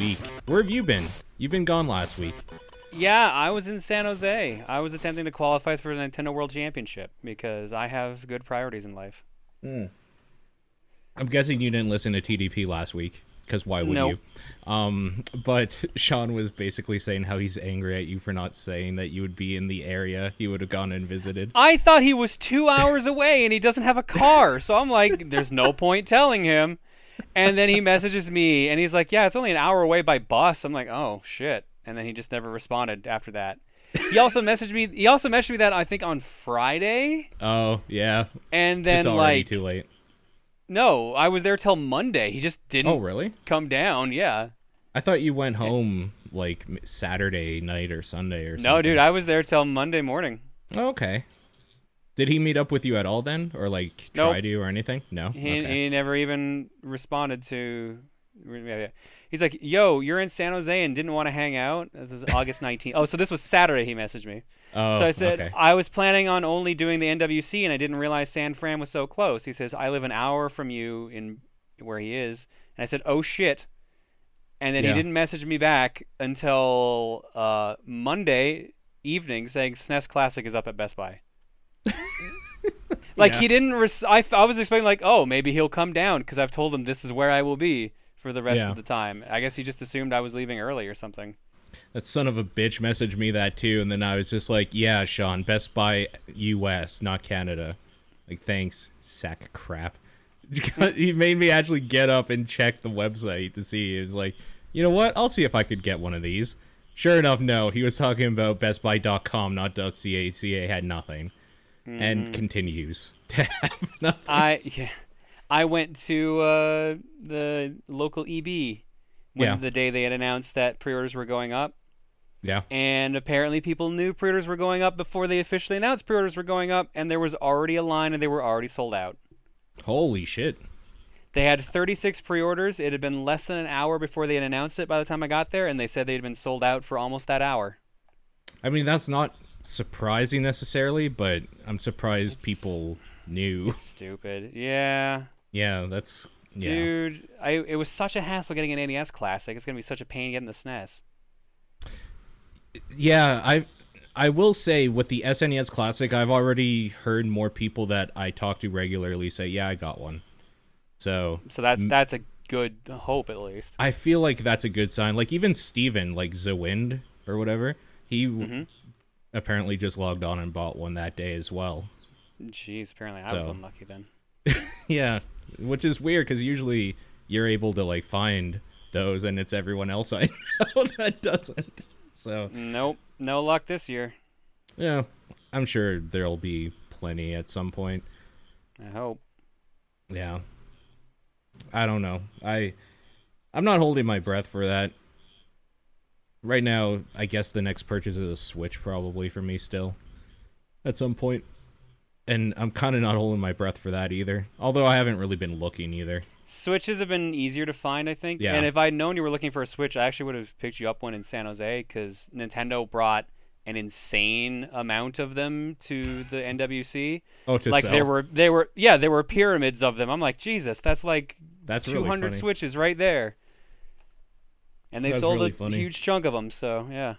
week. Where have you been? You've been gone last week. Yeah, I was in San Jose. I was attempting to qualify for the Nintendo World Championship because I have good priorities in life. I'm guessing you didn't listen to TDP last week, because why would Nope. you? Um, but Sean was basically saying how he's angry at you for not saying that you would be in the area. He would have gone and visited. I thought he was two hours away and he doesn't have a car. So I'm like, there's no point telling him. And then he messages me and he's like, yeah, it's only an hour away by bus. I'm like, oh, shit. And then he just never responded after that. He also messaged me. He also messaged me that I think on Friday, Oh yeah, and then it's already like, too late. no, I was there till Monday. He just didn't Oh really? come down. Yeah, I thought you went home like Saturday night or Sunday or something. no, dude, I was there till Monday morning. Oh, okay. Did he meet up with you at all then, or like Nope. try to or anything? No. He, okay. he never even responded to. yeah, yeah. He's like, "Yo, you're in San Jose and didn't want to hang out." This is August 19th. Oh, so this was Saturday. He messaged me. oh, so I said okay. I was planning on only doing the NWC, and I didn't realize San Fran was so close. He says I live an hour from you in where he is, and I said, "Oh shit." And then Yeah. he didn't message me back until uh, Monday evening, saying SNES Classic is up at Best Buy. like Yeah. he didn't. Res- I, I was expecting like, oh, maybe he'll come down because I've told him this is where I will be for the rest Yeah. of the time. I guess he just assumed I was leaving early or something. That son of a bitch messaged me that too, and then I was just like, "Yeah, Sean, Best Buy U.S., not Canada." Like, thanks, sack of crap. he made me actually get up and check the website to see. He was like, "You know what? I'll see if I could get one of these." Sure enough, no. He was talking about BestBuy.com, not .ca. CA had nothing, and continues to have nothing. I yeah, I went to uh, the local EB when Yeah. the day they had announced that pre-orders were going up, yeah, and apparently people knew pre-orders were going up before they officially announced pre-orders were going up, and there was already a line and they were already sold out. holy shit. They had 36 pre-orders. It had been less than an hour before they had announced it by the time I got there, and they said they'd been sold out for almost that hour. I mean, that's not surprising necessarily, but I'm surprised people knew. Stupid. Yeah. Yeah, that's yeah. Dude, I it was such a hassle getting an NES Classic. It's gonna be such a pain getting the SNES. Yeah, I I will say with the SNES Classic, I've already heard more people that I talk to regularly say, "Yeah, I got one." So So that's that's a good hope at least. I feel like that's a good sign. Like even Steven, like Zawind or whatever, he Mm-hmm. Apparently just logged on and bought one that day as well. Jeez, apparently I was unlucky then. Yeah, which is weird because usually you're able to like find those, and it's everyone else I know that doesn't. So Nope, no luck this year. yeah, I'm sure there'll be plenty at some point. I hope. Yeah. I don't know. I I'm not holding my breath for that. Right now, I guess the next purchase is a Switch probably for me still. At some point. And I'm kind of not holding my breath for that either. Although I haven't really been looking either. Switches have been easier to find, I think. Yeah. And if I'd known you were looking for a Switch, I actually would have picked you up one in San Jose because Nintendo brought an insane amount of them to the NWC. Oh, to like sell. there were, they were, yeah, there were pyramids of them. I'm like, Jesus, that's like That's 200 funny. Switches right there. And they That's sold really a funny. huge chunk of them. So yeah.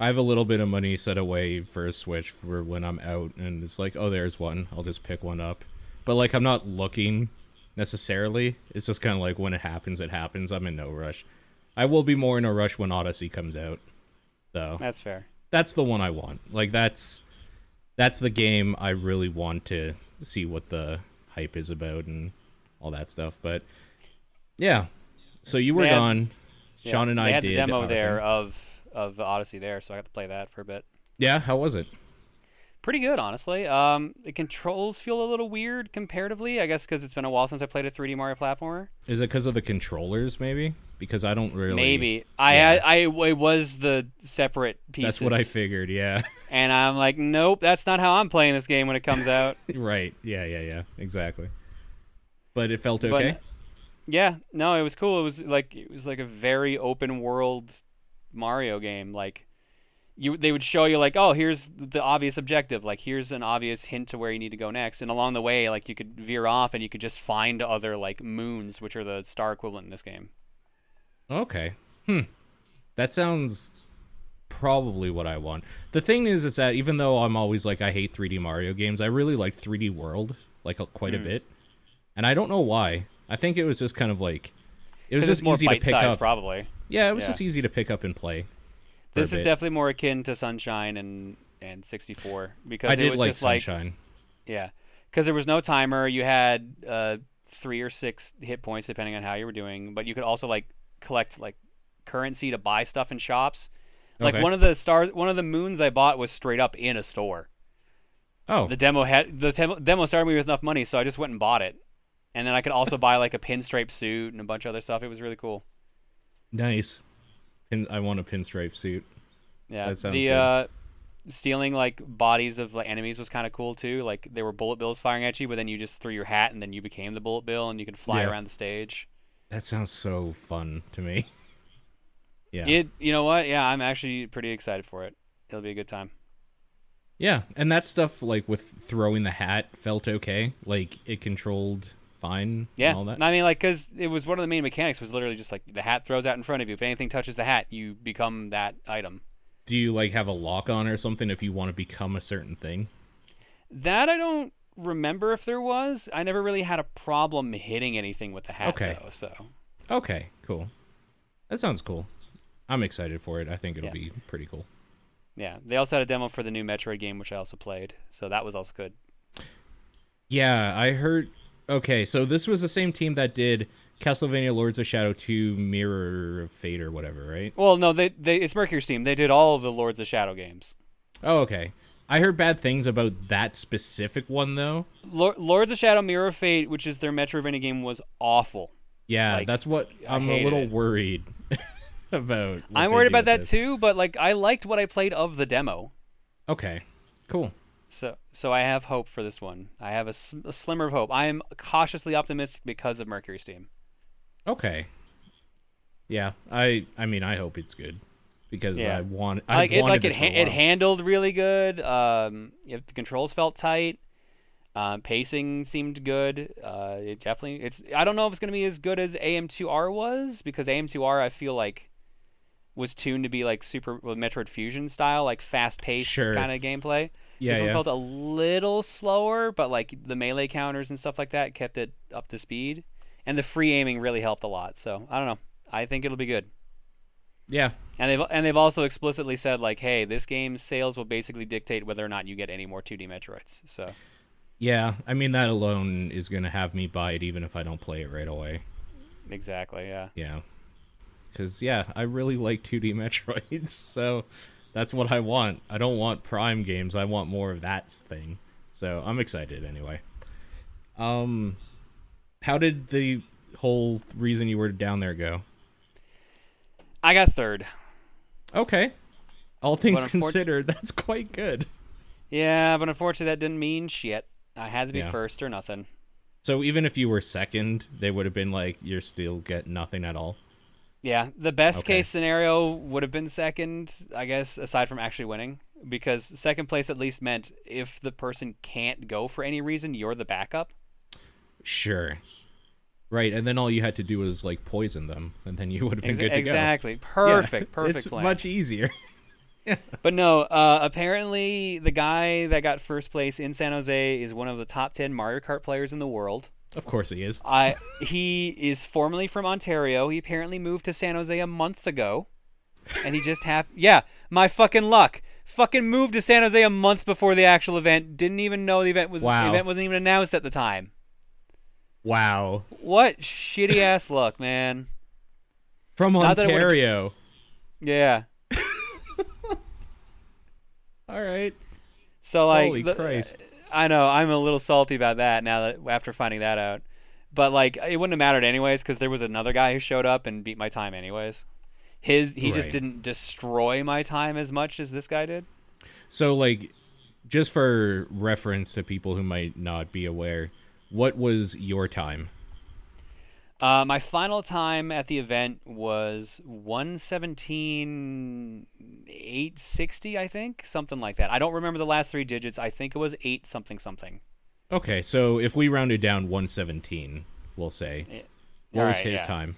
I have a little bit of money set away for a Switch for when I'm out, and it's like, oh, there's one. I'll just pick one up. But like, I'm not looking necessarily. It's just kind of like when it happens, it happens. I'm in no rush. I will be more in a rush when Odyssey comes out, though. That's fair. That's the one I want. Like that's that's the game I really want to see what the hype is about and all that stuff. But yeah, so you were had- gone. Yeah. Sean and they I had did the demo there of of Odyssey there, so I got to play that for a bit. Yeah, how was it? Pretty good, honestly. Um, the controls feel a little weird comparatively, I guess, because it's been a while since I played a 3D Mario platformer. Is it because of the controllers, maybe? Because I don't really. Maybe I yeah. had I it was the separate pieces. That's what I figured. Yeah. And I'm like, nope, that's not how I'm playing this game when it comes out. right. Yeah. Yeah. Yeah. Exactly. But it felt But, okay. Yeah, no, it was cool. It was like it was like a very open world Mario game. Like you they would show you like, oh, here's the obvious objective, like here's an obvious hint to where you need to go next, and along the way, like you could veer off and you could just find other like moons, which are the star equivalent in this game. Okay. Hmm. That sounds probably what I want. The thing is, is that even though I'm always like I hate 3D Mario games, I really like 3D World like quite a bit, and I don't know why. I think it was just kind of like it was just more easy to pick bite-sized, up. probably. Yeah, it was Yeah. just easy to pick up and play. This is bit. definitely more akin to Sunshine and and 64 because I it did was like just like Sunshine. Yeah, because there was no timer. You had uh, three or six hit points depending on how you were doing, but you could also like collect like currency to buy stuff in shops. Like Okay. one of the stars, one of the moons I bought was straight up in a store. oh, The demo had the demo started me with enough money, so I just went and bought it. And then I could also buy like a pinstripe suit and a bunch of other stuff. It was really cool. nice. Pin- I want a pinstripe suit. Yeah, That sounds the good. uh, stealing like bodies of like enemies was kind of cool too. Like there were bullet bills firing at you, but then you just threw your hat and then you became the bullet bill and you could fly Yeah. around the stage. That sounds so fun to me. yeah. It, you know what? Yeah, I'm actually pretty excited for it. It'll be a good time. Yeah, and that stuff like with throwing the hat felt okay. Like it controlled fine. Yeah, and all that. I mean, like, cause it was one of the main mechanics was literally just like the hat throws out in front of you. If anything touches the hat, you become that item. Do you like have a lock on or something if you want to become a certain thing? That I don't remember if there was. I never really had a problem hitting anything with the hat Okay. though. So Okay, cool. That sounds cool. I'm excited for it. I think it'll Yeah. be pretty cool. yeah, they also had a demo for the new Metroid game, which I also played. So that was also good. Yeah, I heard. Okay, so this was the same team that did Castlevania Lords of Shadow 2 Mirror of Fate or whatever, right? Well, no, they they it's MercurySteam. They did all the Lords of Shadow games. Oh, okay. I heard bad things about that specific one though. Lor- Lords of Shadow Mirror of Fate, which is their Metroidvania game, was awful. Yeah, Like, that's what I'm a little it. worried about. I'm worried about that this. too, but like I liked what I played of the demo. Okay, cool. So, so I have hope for this one. I have a slimmer of hope. I am cautiously optimistic because of MercurySteam. Okay. Yeah, I I mean I hope it's good because Yeah. I want I've like it, wanted like it, ha- it handled really good. Um, if the controls felt tight, um, pacing seemed good. Uh, it definitely. It's. I don't know if it's gonna be as good as AM2R was because AM2R I feel like was tuned to be like super Metroid Fusion style, like fast paced Sure. kind of gameplay. Yeah, this one yeah. felt a little slower, but like the melee counters and stuff like that kept it up to speed, and the free aiming really helped a lot. So I don't know. I think it'll be good. yeah. And they've and they've also explicitly said like, hey, this game's sales will basically dictate whether or not you get any more 2D Metroids. So Yeah, I mean that alone is gonna have me buy it even if I don't play it right away. exactly, yeah. Yeah, because yeah, I really like 2D Metroids, so that's what I want. I don't want Prime games. I want more of that thing. So I'm excited anyway. Um, how did the whole reason you were down there go? I got third. Okay, all things considered, that's quite good. Yeah, but unfortunately that didn't mean shit. I had to be Yeah. first or nothing. So even if you were second, they would have been like, you're still get nothing at all. Yeah, the best Okay. case scenario would have been second, I guess, aside from actually winning, because second place at least meant if the person can't go for any reason, you're the backup. Sure. Right, and then all you had to do was like poison them, and then you would have been Ex- good to exactly. go. Exactly, perfect. Yeah, perfect It's plan. much easier. But no, uh, apparently the guy that got first place in San Jose is one of the top 10 Mario Kart players in the world. Of course he is. I he is formerly from Ontario. He apparently moved to San Jose a month ago. And he just have yeah, my fucking luck. Fucking moved to San Jose a month before the actual event. Didn't even know the event was Wow. the event wasn't even announced at the time. Wow. What shitty ass luck, man. From Not that it Ontario. Yeah. All right. So like Holy the- Christ. I know I'm a little salty about that now that after finding that out. But like it wouldn't have mattered anyways because there was another guy who showed up and beat my time anyways. His he just didn't destroy my time as much as this guy did. So like just for reference to people who might not be aware, what was your time? Uh, my final time at the event was 117 860, I think, something like that. I don't remember the last three digits. I think it was eight something something. Okay, so if we rounded down 117, we'll say. Yeah. What was his yeah. time?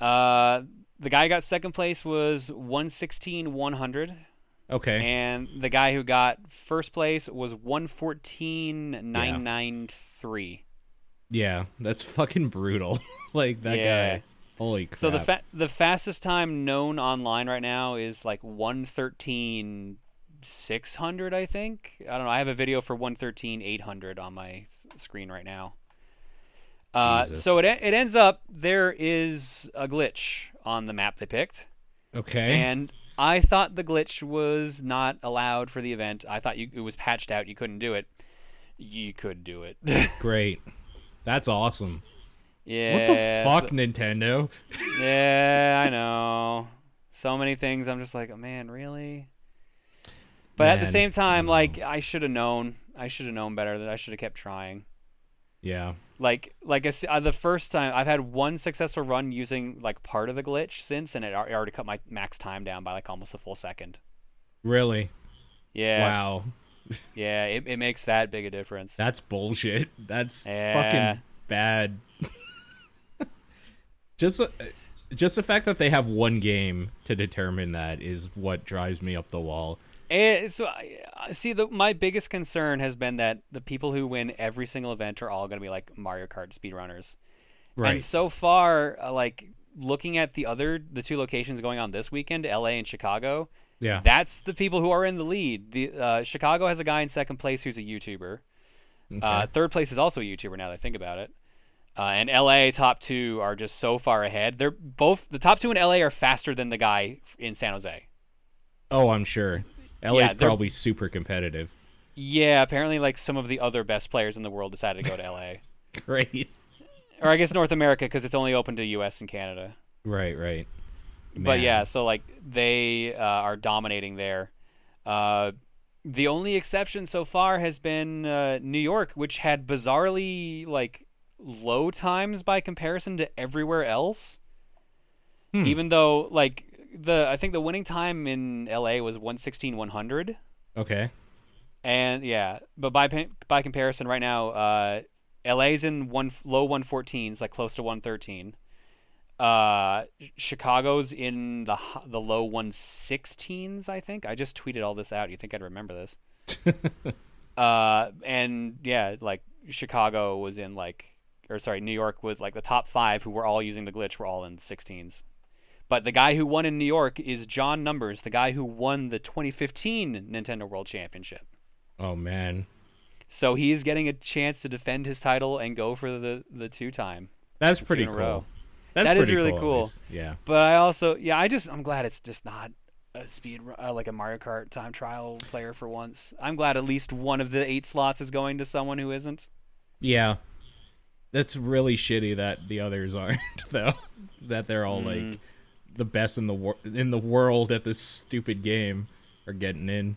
Uh, the guy who got second place was 116 100, Okay. and the guy who got first place was 114 993. yeah, that's fucking brutal. like that Yeah. guy. Holy crap. So the fa- the fastest time known online right now is like 113 600 I think. I don't know. I have a video for 113 800 on my screen right now. Uh, so it it ends up there is a glitch on the map they picked, okay. and I thought the glitch was not allowed for the event. I thought you, it was patched out. You couldn't do it. You could do it. Great. That's awesome. yeah. what the so- fuck, Nintendo? Yeah, I know. So many things. I'm just like, oh, man, really? But at the same time, like, I should have known. I should have known better. That I should have kept trying. Yeah. Like, like s- uh, the first time I've had one successful run using like part of the glitch since, and it already cut my max time down by like almost a full second. Really? Yeah, Wow. Yeah, it, it makes that big a difference. That's bullshit. That's Yeah. fucking bad. just uh, just the fact that they have one game to determine that is what drives me up the wall. And so, I- I see, the my biggest concern has been that the people who win every single event are all going to be like Mario Kart speedrunners. Right. And so far, uh, like looking at the other the two locations going on this weekend, L.A. and Chicago, yeah. that's the people who are in the lead. The uh, Chicago has a guy in second place who's a YouTuber. Okay. Uh, third place is also a YouTuber. Now that I think about it. Uh, and LA top two are just so far ahead. They're both the top two in LA are faster than the guy in San Jose. oh, I'm sure. LA's Yeah, probably super competitive. Yeah, apparently like some of the other best players in the world decided to go to LA. Great. or I guess North America because it's only open to US and Canada. Right, right. But yeah, so like they uh, are dominating there. Uh, the only exception so far has been uh, New York, which had bizarrely like low times by comparison to everywhere else. Hmm. Even though like the I think the winning time in LA was 116 100 Okay. and yeah, but by by comparison right now uh LA's in one low 114s like close to 113. Uh Chicago's in the the low 116s I think. I just tweeted all this out. You think I'd remember this? uh and yeah, like Chicago was in like or sorry, New York was like the top 5 who were all using the glitch were all in 16s. But the guy who won in New York is John Numbers, the guy who won the 2015 Nintendo World Championship. Oh man. So he is getting a chance to defend his title and go for the the two time. That's pretty cool. That's That is really at cool. Yeah. But I also yeah, I just I'm glad it's just not a speed uh, like a Mario Kart time trial player for once. I'm glad at least one of the eight slots is going to someone who isn't. Yeah. That's really shitty that the others aren't though. that they're all Mm. like the best in the wor- in the world at this stupid game are getting in.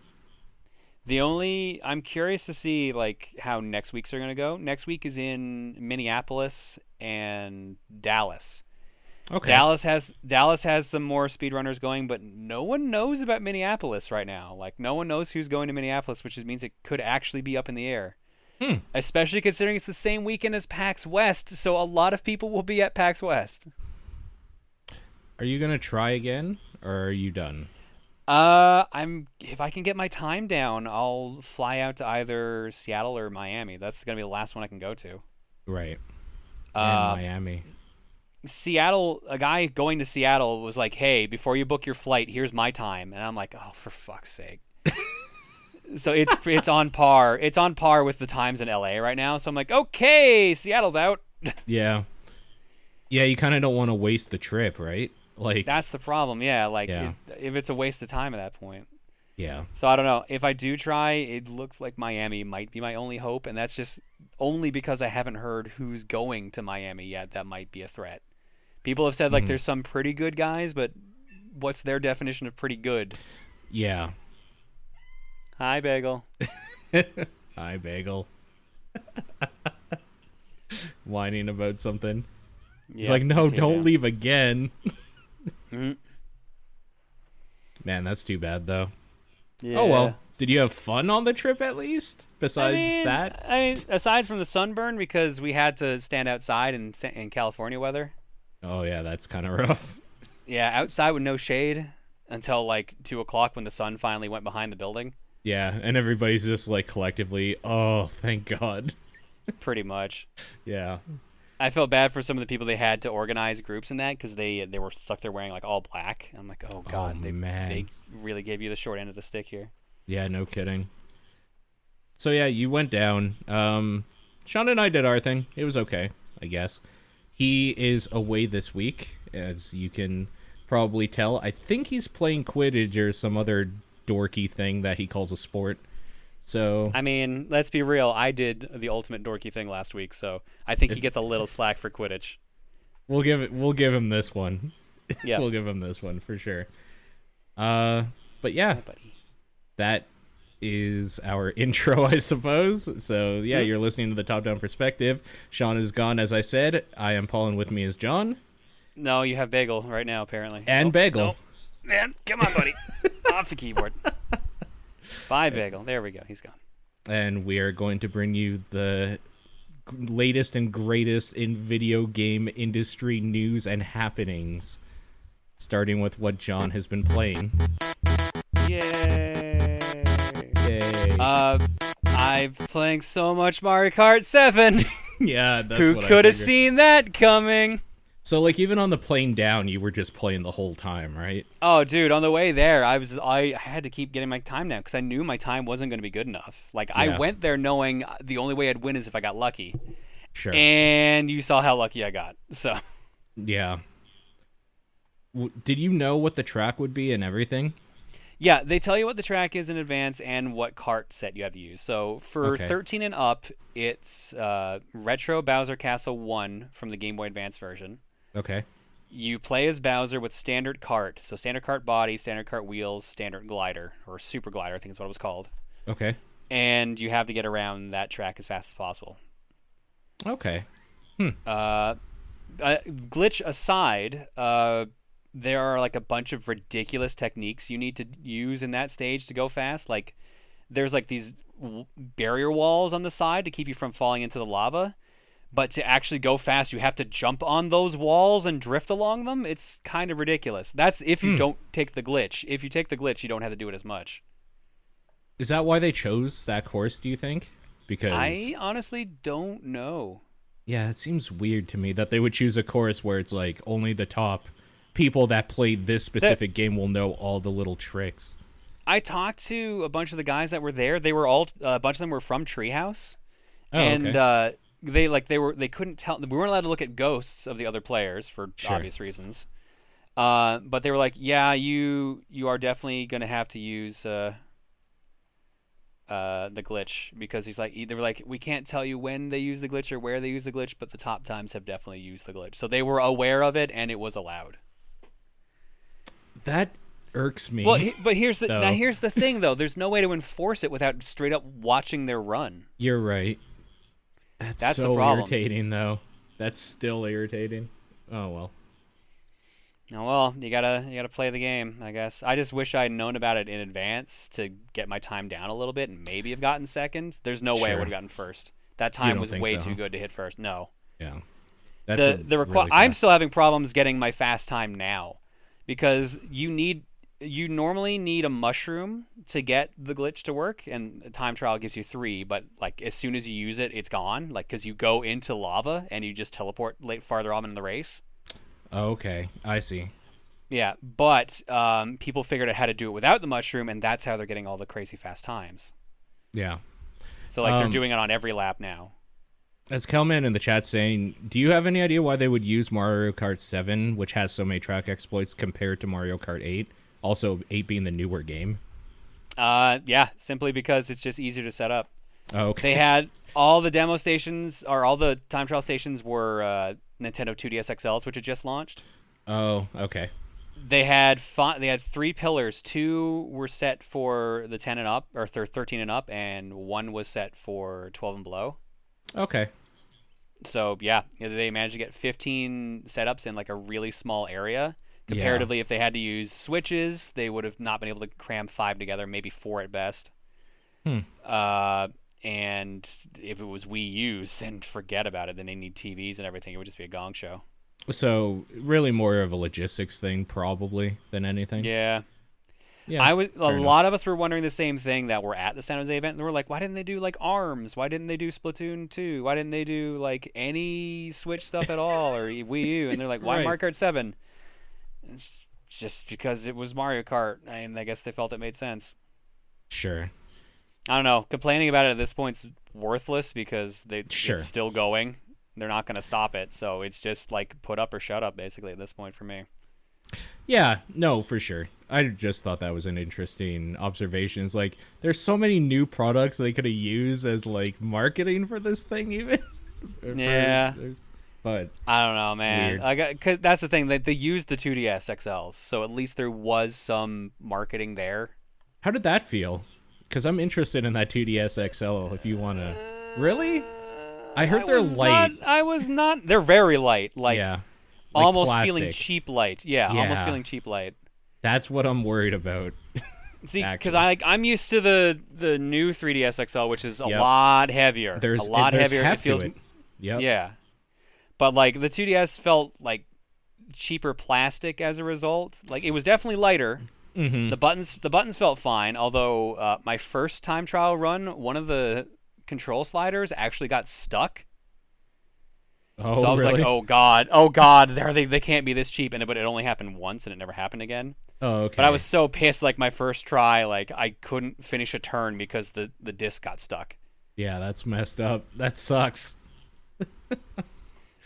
The only I'm curious to see like how next week's are gonna go. Next week is in Minneapolis and Dallas. Okay. Dallas has Dallas has some more speedrunners going, but no one knows about Minneapolis right now. Like no one knows who's going to Minneapolis, which means it could actually be up in the air. Hmm. Especially considering it's the same weekend as PAX West, so a lot of people will be at PAX West. Are you gonna try again, or are you done? Uh, I'm if I can get my time down, I'll fly out to either Seattle or Miami. That's gonna be the last one I can go to. Right. Uh, and Miami. Seattle, a guy going to Seattle was like, "Hey, before you book your flight, here's my time," and I'm like, "Oh, for fuck's sake." so it's it's on par. It's on par with the times in LA right now. So I'm like, "Okay, Seattle's out." Yeah. Yeah, you kind of don't want to waste the trip, right? Like, That's the problem. Yeah, like Yeah. it- if it's a waste of time at that point. yeah, So I don't know. If I do try, it looks like Miami might be my only hope, and that's just only because I haven't heard who's going to Miami yet. That might be a threat. People have said like Mhm. there's some pretty good guys, but what's their definition of pretty good? yeah. Hi, Bagel. Hi, Bagel. Whining about something. He's Yeah, like, no, don't here. leave again. Mhm. Man, that's too bad though. Yeah. Oh well. Did you have fun on the trip at least? Besides I mean, that? I mean, aside from the sunburn, because we had to stand outside in in California weather. Oh yeah, that's kind of rough. Yeah, outside with no shade until like two o'clock when the sun finally went behind the building. Yeah, and everybody's just like collectively, oh, thank God. Pretty much. Yeah. I felt bad for some of the people they had to organize groups in that because they they were stuck there wearing like all black. I'm like, oh god, they man. they really gave you the short end of the stick here. Yeah, no kidding. So yeah, you went down. Um Sean and I did our thing. It was okay, I guess. He is away this week, as you can probably tell. I think he's playing Quidditch or some other dorky thing that he calls a sport. So I mean, let's be real. I did the ultimate dorky thing last week, so I think he gets a little slack for Quidditch. we'll give it we'll give him this one. Yeah, we'll give him this one for sure. Uh but yeah, that is our intro, I suppose. So yeah, you're listening to the top down perspective. Sean is gone, as I said. I am Paul, and with me is John No, you have Bagel right now, apparently. and Oh, Bagel. no. Man, come on, buddy. Off the keyboard. Bye, Bagel. There we go. He's gone. and we are going to bring you the latest and greatest in video game industry news and happenings. Starting with what John has been playing. Yay. Uh, I'm playing so much Mario Kart 7. yeah, that's Who what I could have seen that coming? So, like, even on the plane down, you were just playing the whole time, right? Oh, dude, on the way there, I was I had to keep getting my time down because I knew my time wasn't going to be good enough. Like Yeah. I went there knowing the only way I'd win is if I got lucky, Sure. and you saw how lucky I got. So Yeah. W- did you know what the track would be and everything? Yeah, they tell you what the track is in advance and what cart set you have to use. So for Okay. 13 and up, it's uh, Retro Bowser Castle One from the Game Boy Advance version. Okay. You play as Bowser with standard cart, so standard cart body, standard cart wheels, standard glider or super glider, I think is what it was called. Okay. And you have to get around that track as fast as possible. Okay. uh, uh, glitch aside, uh, there are like a bunch of ridiculous techniques you need to use in that stage to go fast. Like, there's like these w- barrier walls on the side to keep you from falling into the lava. But to actually go fast, you have to jump on those walls and drift along them. It's kind of ridiculous. That's if you Hmm. don't take the glitch. If you take the glitch, you don't have to do it as much. Is that why they chose that course, do you think? Because I honestly don't know. yeah, it seems weird to me that they would choose a course where it's like only the top people that play this specific game will know all the little tricks. I talked to a bunch of the guys that were there. They were all a bunch of them were from Treehouse, Oh, and okay. uh, they like they were they couldn't tell. We weren't allowed to look at ghosts of the other players for Sure. obvious reasons. Uh, but they were like, "Yeah, you you are definitely gonna have to use uh, uh, the glitch because he's like they were like we can't tell you when they use the glitch or where they use the glitch, but the top times have definitely used the glitch. So they were aware of it and it was allowed. That irks me. Well, he, but here's the though. now here's the thing though. There's no way to enforce it without straight up watching their run. You're right. That's, That's the so problem. irritating though. That's still irritating. Oh well. Oh well, you gotta you gotta play the game, I guess. I just wish I'd known about it in advance to get my time down a little bit and maybe have gotten second. There's no way I would have gotten first. That time was way so, too good to hit first. No, Yeah. That's the the requi- really I'm still having problems getting my fast time now because you need you normally need a mushroom to get the glitch to work and time trial gives you 3 but like as soon as you use it it's gone like cuz you go into lava and you just teleport late farther on in the race. Oh, okay. I see. Yeah, but um, people figured out how to do it without the mushroom, and that's how they're getting all the crazy fast times. Yeah. So like they're Um, doing it on every lap now. As Kelman in the chat saying, do you have any idea why they would use Mario Kart 7, which has so many track exploits, compared to Mario Kart 8? Also, 8 being the newer game. Uh, yeah, simply because it's just easier to set up. Oh, okay. They had all the demo stations or all the time trial stations were uh, Nintendo 2DS XLs, which had just launched. oh, okay. They had fi- they had three pillars. Two were set for the 10 and up, or thir- 13 and up, and one was set for 12 and below. Okay. So yeah, they managed to get 15 setups in like a really small area. Comparatively, if they had to use switches, they would have not been able to cram five together, maybe four at best. Hmm. Uh, and if it was Wii U's, then forget about it. Then they need TVs and everything. It would just be a gong show. So really more of a logistics thing probably than anything. Yeah. Yeah, I was a enough. lot of us were wondering the same thing that were at the San Jose event. And we're like, why didn't they do like Arms? Why didn't they do Splatoon 2? Why didn't they do like any Switch stuff at all or Wii U? And they're like, why Right. Mario Kart 7? It's just because it was Mario Kart, and I guess they felt it made sense. Sure. I don't know. Complaining about it at this point's worthless because they Sure. it's still going. They're not going to stop it, so it's just like put up or shut up basically at this point for me. Yeah, no, for sure. I just thought that was an interesting observation. It's like there's so many new products they could have used as like marketing for this thing, even. Yeah. but I don't know, man. Weird. I got uh, cause that's the thing. They they used the 2DS XLs, so at least there was some marketing there. how did that feel? Because I'm interested in that 2DS XL. If you want to, really? I heard they're light. Not, I was not. They're very light. Like yeah, Like almost feeling cheap light. Yeah, almost feeling cheap light. That's what I'm worried about. See, because I like I'm used to the the new 3DS XL, which is a Yep. lot heavier. There's a lot there's heavier. it feels it. Yep. yeah, but like the 2DS felt like cheaper plastic as a result. Like it was definitely lighter. Mm-hmm. The buttons the buttons felt fine, although uh, my first time trial run, one of the control sliders actually got stuck. Oh, so I was really? like, "Oh god, oh god, they they they can't be this cheap." And it- but it only happened once, and it never happened again. oh, okay. But I was so pissed, like my first try, like I couldn't finish a turn because the the disc got stuck. Yeah, that's messed up. That sucks.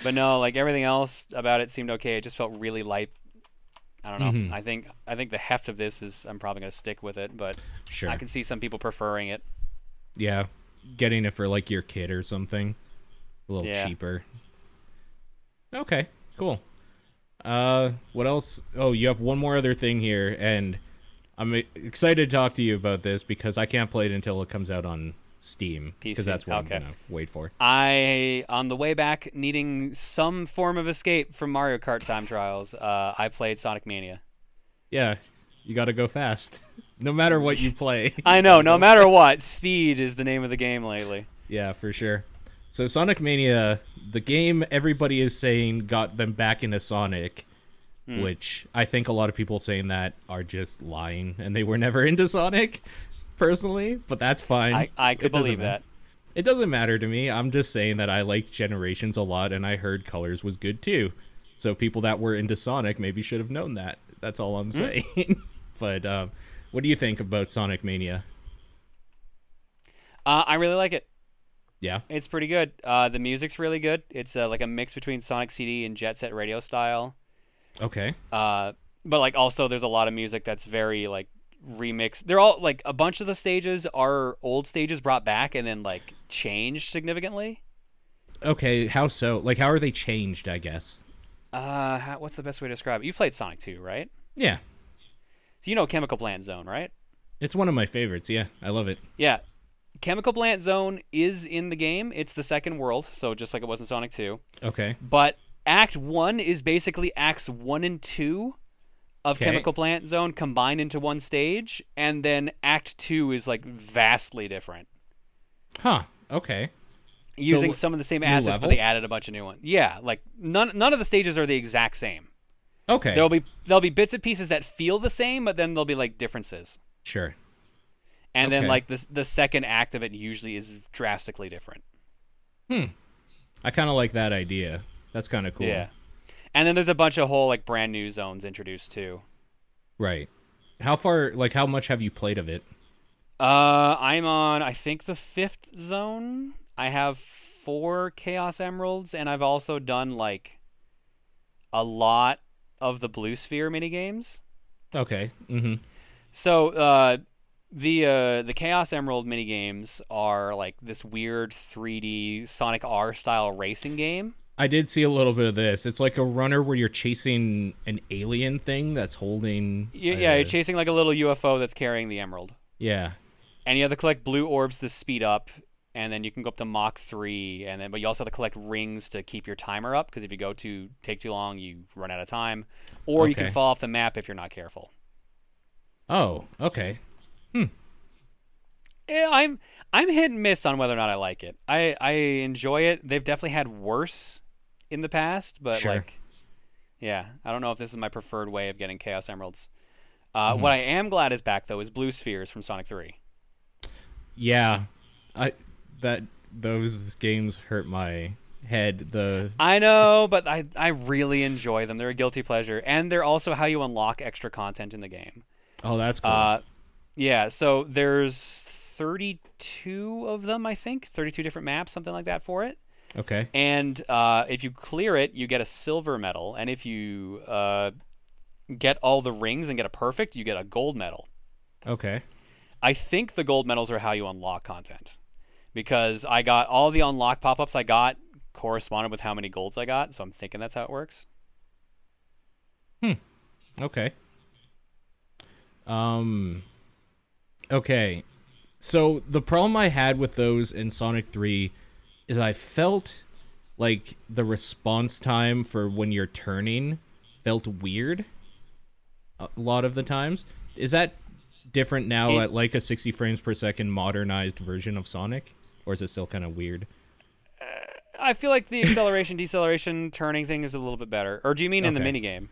But no, like everything else about it seemed okay. It just felt really light. I don't know. Mhm. I think I think the heft of this is I'm probably gonna stick with it, but Sure. I can see some people preferring it. Yeah, getting it for like your kid or something, a little Yeah. cheaper. Okay, cool. Uh, what else? Oh, you have one more other thing here, and I'm excited to talk to you about this because I can't play it until it comes out on Steam because that's what okay. I'm gonna wait for. I on the way back needing some form of escape from Mario Kart time trials. Uh, I played Sonic Mania. Yeah, you got to go fast, no matter what you play. I know, no matter what, speed is the name of the game lately. Yeah, for sure. So Sonic Mania, the game everybody is saying got them back into Sonic, Hmm. which I think a lot of people saying that are just lying and they were never into Sonic personally, but that's fine. I, I could believe ma- that. It doesn't matter to me. I'm just saying that I liked Generations a lot and I heard Colors was good too. So people that were into Sonic maybe should have known that. That's all I'm Hmm. saying. but um, what do you think about Sonic Mania? Uh, I really like it. Yeah. It's pretty good. Uh, the music's really good. It's uh, like a mix between Sonic CD and Jet Set Radio style. Okay. Uh, but like also there's a lot of music that's very like remixed. They're all like a bunch of the stages are old stages brought back and then like changed significantly. Okay, how so? Like how are they changed, I guess? Uh, how, what's the best way to describe it? You played Sonic 2, right? Yeah. So you know Chemical Plant Zone, right? It's one of my favorites. Yeah, I love it. Yeah. Chemical Plant Zone is in the game. It's the second world, so just like it was in Sonic 2. Okay. But Act 1 is basically Acts 1 and 2 of Okay. Chemical Plant Zone combined into one stage, and then Act 2 is like vastly different. Huh. Okay. Using So, some of the same assets, but they added a bunch of new ones. Yeah, like none none of the stages are the exact same. Okay. There'll be there'll be bits and pieces that feel the same, but then there'll be like differences. Sure. And then like the the second act of it usually is drastically different. Hmm. I kind of like that idea. That's kind of cool. Yeah. And then there's a bunch of whole like brand new zones introduced too. Right. How far? Like, how much have you played of it? Uh, I'm on I think the fifth zone. I have four Chaos Emeralds, and I've also done like a lot of the Blue Sphere mini games. Okay. Mm-hmm. So uh, the uh, the Chaos Emerald mini games are like this weird 3D Sonic R style racing game. I did see a little bit of this. It's like a runner where you're chasing an alien thing that's holding. Yeah, uh, you're chasing like a little UFO that's carrying the emerald. Yeah. and you have to collect blue orbs to speed up and then you can go up to Mach three, and then but you also have to collect rings to keep your timer up because if you go to take too long, you run out of time, or you can fall off the map if you're not careful. Oh, okay. Yeah, I'm I'm hit and miss on whether or not I like it. I I enjoy it. They've definitely had worse in the past, but Sure. like, yeah, I don't know if this is my preferred way of getting Chaos Emeralds. Uh, Mm-hmm. What I am glad is back though is Blue Spheres from Sonic Three. Yeah, I that those games hurt my head. The I know, but I I really enjoy them. They're a guilty pleasure, and they're also how you unlock extra content in the game. oh, that's cool. Uh, yeah, so there's 32 of them, I think, 32 different maps, something like that for it. okay. And uh, if you clear it, you get a silver medal, and if you uh, get all the rings and get a perfect, you get a gold medal. Okay. I think the gold medals are how you unlock content, because I got all the unlock pop-ups I got corresponded with how many golds I got, so I'm thinking that's how it works. Hmm. Okay. Um Okay. So the problem I had with those in Sonic 3 is I felt like the response time for when you're turning felt weird a lot of the times. Is that different now It- at like a 60 frames per second modernized version of Sonic or is it still kind of weird? Uh, I feel like the acceleration, deceleration, turning thing is a little bit better. Or do you mean in the Okay. minigame?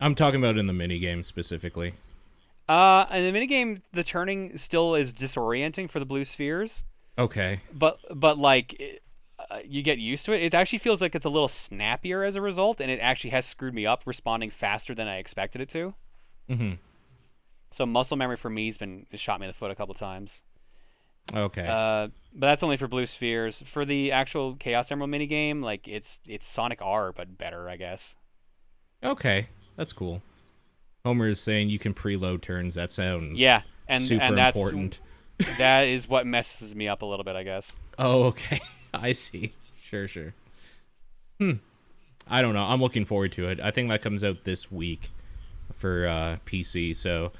I'm talking about in the minigame specifically. Uh, in the minigame, the turning still is disorienting for the blue spheres, Okay. but but like it, uh, you get used to it. It actually feels like it's a little snappier as a result, and it actually has screwed me up, responding faster than I expected it to. Mhm. So muscle memory for me has been shot me in the foot a couple times. Okay. Uh, but that's only for blue spheres. For the actual Chaos Emerald minigame, like it's it's Sonic R but better, I guess. Okay, that's cool. Homer is saying you can preload turns. That sounds Yeah, and super and that's important. that is what messes me up a little bit, I guess. Oh, okay. I see. Sure, sure. Hmm. I don't know. I'm looking forward to it. I think that comes out this week for uh, PC, so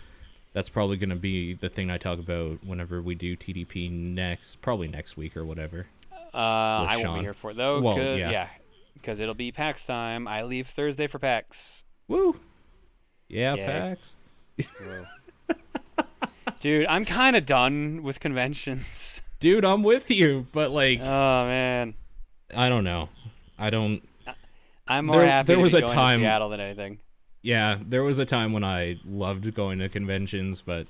that's probably going to be the thing I talk about whenever we do TDP next, probably next week or whatever. Uh, I won't be here for it though. Well, 'cause- yeah. yeah, because it'll be PAX time. I leave Thursday for PAX. Woo! Yeah. PAX. Dude, I'm kind of done with conventions. Dude, I'm with you, but like, oh man, I don't know. I don't. I'm more There- happy there to was a time- to Seattle than anything. Yeah, there was a time when I loved going to conventions, but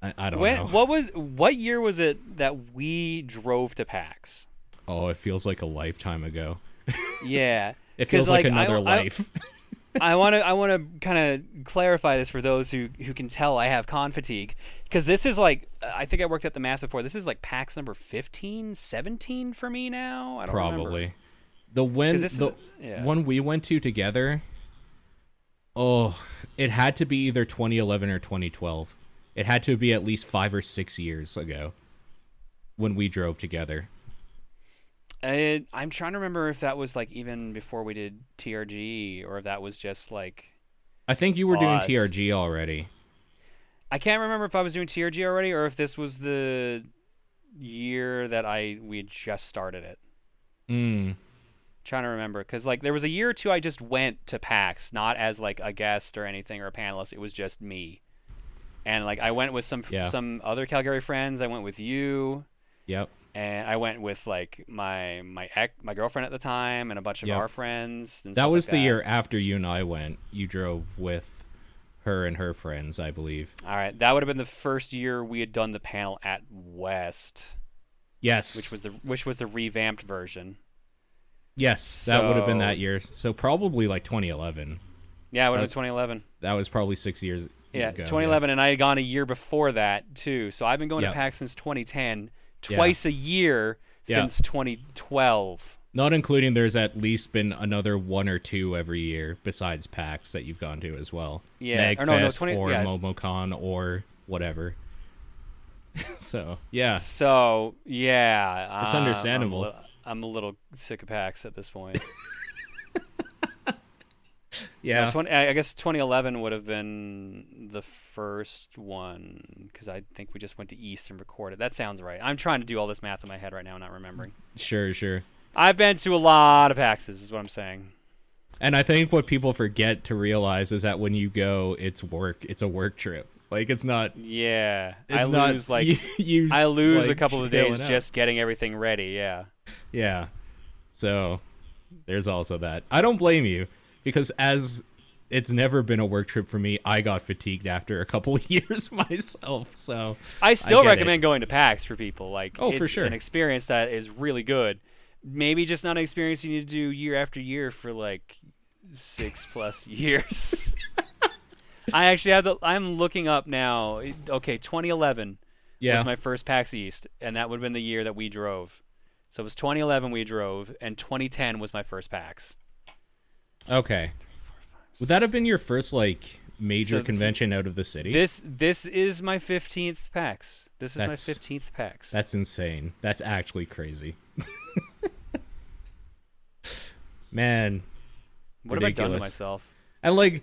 I, I don't When know. what was what year was it that we drove to PAX? Oh, it feels like a lifetime ago. Yeah, it feels like, like, another I- life. I want to I want to kind of clarify this for those who who can tell I have con fatigue because this is like I think I worked at the math before. This is like PAX number 15, 17 for me now. I don't remember. Probably. The when this the is- yeah. one we went to together. Oh, it had to be either 2011 or 2012. It had to be at least five or six years ago when we drove together. Uh, I'm trying to remember if that was like even before we did TRG or if that was just like I think you were doing TRG already. I can't remember if I was doing TRG already or if this was the year that I we had just started it. Mm. trying to remember because like there was a year or two I just went to PAX not as like a guest or anything or a panelist. It was just me, and like I went with some Yeah. some other Calgary friends. I went with you. Yep. And I went with like my my ex, my girlfriend at the time and a bunch of Yep. our friends. That was like the that. year after you and I went. You drove with her and her friends, I believe. All right, that would have been the first year we had done the panel at West, Yes. which was the which was the revamped version. Yes, that would have been that year. So probably like 2011. Yeah, it would have been 2011. That was probably six years Yeah, ago. 2011, and I had gone a year before that too. So I've been going Yep. to PAX since 2010, Yeah. twice a year Yeah. since 2012. Not including there's at least been another one or two every year besides PAX that you've gone to as well. Yeah, Magfest or no, no, 20 or yeah. MomoCon or whatever. so yeah, So yeah, It's uh, understandable. I'm a little sick of PAX at this point. Yeah. Uh, 20, I guess 2011 would have been the first one because I think we just went to East and recorded. That sounds right. I'm trying to do all this math in my head right now, not remembering. Sure, sure. I've been to a lot of PAXs, is what I'm saying. And I think what people forget to realize is that when you go, it's work. It's a work trip. Like it's not. Yeah, It's I not lose like you, you I lose a couple of days just getting everything ready. Yeah. Yeah. So there's also that. I don't blame you because as it's never been a work trip for me, I got fatigued after a couple of years myself. So I still it. recommend going to PAX for people. Like, Oh, for sure. an experience that is really good. Maybe just not an experience you need to do year after year for like six plus years. I actually have the. I'm looking up now. Okay, 2011 yeah. was my first PAX East, and that would have been the year that we drove. So it was 2011 we drove, and 2010 was my first PAX. Okay. Would that have been your first like major So this- convention out of the city? This this is my 15th PAX. This is That's- my 15th PAX. That's insane. That's actually crazy. Man, what have I done to ridiculous. myself? And like,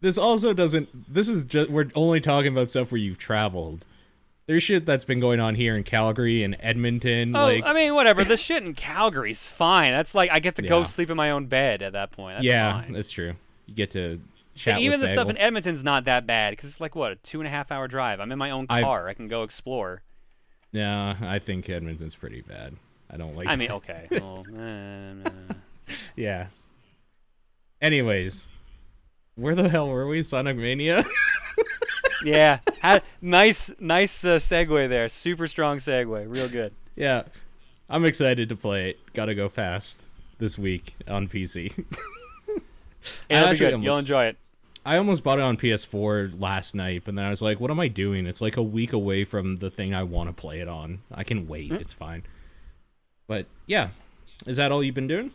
this also doesn't. This is just we're only talking about stuff where you've traveled. There's shit that's been going on here in Calgary and Edmonton. Oh, like, I mean, whatever. The shit in Calgary's fine. That's like I get to go sleep in my own bed at that point. That's yeah, fine. that's true. You get to So even the stuff in Edmonton's not that bad because it's like what a two and a half hour drive. I'm in my own I've- car. I can go explore. Yeah, I think Edmonton's pretty bad. I don't like. It. I mean, okay. Well, eh. yeah. Anyways, where the hell were we? Sonic Mania. yeah. Had, nice, nice uh, segue there. Super strong segue. Real good. yeah, I'm excited to play it. Gotta go fast this week on PC. It'll be good. Am, You'll enjoy it. I almost bought it on PS4 last night, but then I was like, what am I doing? It's like a week away from the thing I want to play it on. I can wait. Hmm. It's fine. But yeah, is that all you've been doing?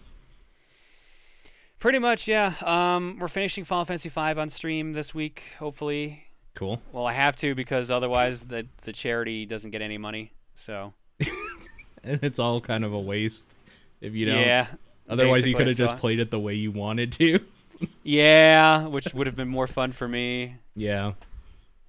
Pretty much, yeah. Um, we're finishing Final Fantasy V on stream this week. Hopefully, Cool. well, I have to because otherwise the the charity doesn't get any money. So And it's all kind of a waste if you don't. yeah. Otherwise, you could have just played it the way you wanted to. Yeah, which would have been more fun for me. yeah.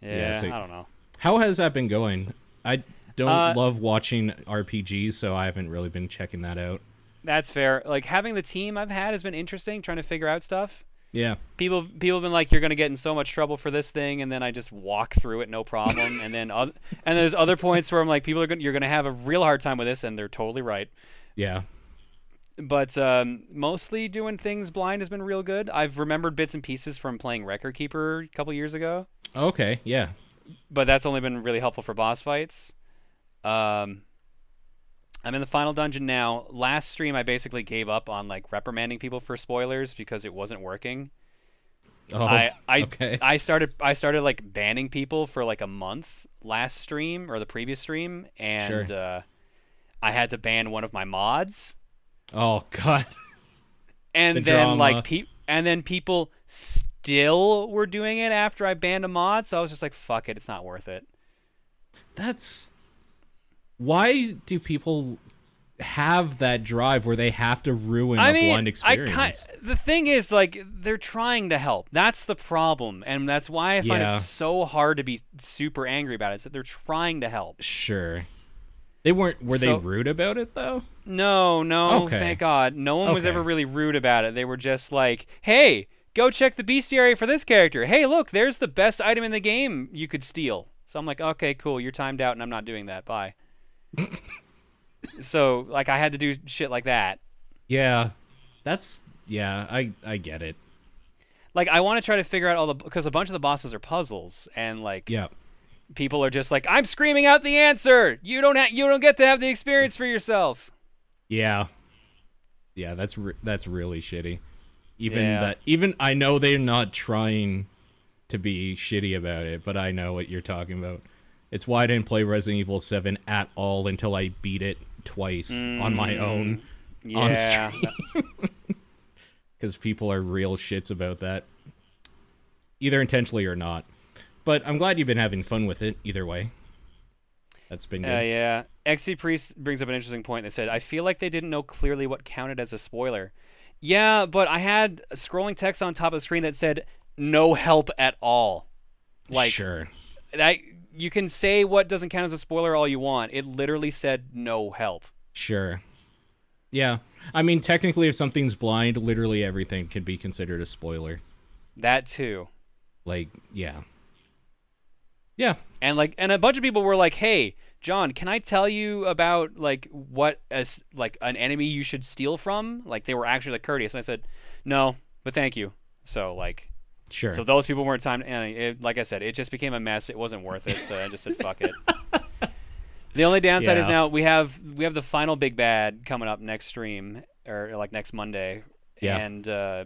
Yeah, Yeah, so- I don't know. How has that been going? I don't Uh, love watching RPGs, so I haven't really been checking that out. That's fair. Like having the team I've had has been interesting, trying to figure out stuff. Yeah. People people have been like, "You're gonna get in so much trouble for this thing," and then I just walk through it no problem. and then oth- and there's other points where I'm like, "People are gonna you're gonna have a real hard time with this," and they're totally right. Yeah. But um, mostly doing things blind has been real good. I've remembered bits and pieces from playing Record Keeper a couple years ago, Okay. Yeah. but that's only been really helpful for boss fights. Um, I'm in the final dungeon now. Last stream, I basically gave up on like reprimanding people for spoilers because it wasn't working. Oh. I I okay. I started I started like banning people for like a month last stream or the previous stream, and Sure. uh, I had to ban one of my mods. oh God. and The then drama. like pe- and then people still were doing it after I banned a mod, so I was just like, "Fuck it, it's not worth it." That's why do people have that drive where they have to ruin I a mean, blind I experience? the thing is, like, they're trying to help. That's the problem, and that's why I find Yeah. it so hard to be super angry about it. Is that they're trying to help? Sure. They weren't. Were So- they rude about it though? No, no, Okay. thank God, no one was ever really rude about it. They were just like, "Hey, go check the bestiary for this character. Hey, look, there's the best item in the game you could steal." So I'm like, "Okay, cool. You're timed out, and I'm not doing that. Bye." So like, I had to do shit like that. Yeah. That's yeah. I I get it. Like, I want to try to figure out all the because a bunch of the bosses are puzzles, and like, Yeah. people are just like, "I'm screaming out the answer. You don't ha- you don't get to have the experience for yourself." Yeah. Yeah. That's re- that's really shitty. Even Yeah. that. Even I know they're not trying to be shitty about it, but I know what you're talking about. It's why I didn't play Resident Evil 7 at all until I beat it twice on my own On stream. because people are real shits about that, either intentionally or not. But I'm glad you've been having fun with it either way. That's been good. Uh, yeah. XC Priest brings up an interesting point. They said, I feel like they didn't know clearly what counted as a spoiler. Yeah, but I had scrolling text on top of the screen that said no help at all. Like sure. I you can say what doesn't count as a spoiler all you want. It literally said no help. Sure. Yeah. I mean, technically, if something's blind, literally everything can be considered a spoiler. That too. Like, yeah. Yeah. And like and a bunch of people were like, "Hey, John, can I tell you about like what as like an enemy you should steal from?" Like they were actually like courteous, and I said, "No, but thank you." So like Sure. So those people weren't timed. And it, like I said, it just became a mess. It wasn't worth it. So I just said, "Fuck it." The only downside is now we have we have the final big bad coming up next stream or like next Monday, Yeah. and uh,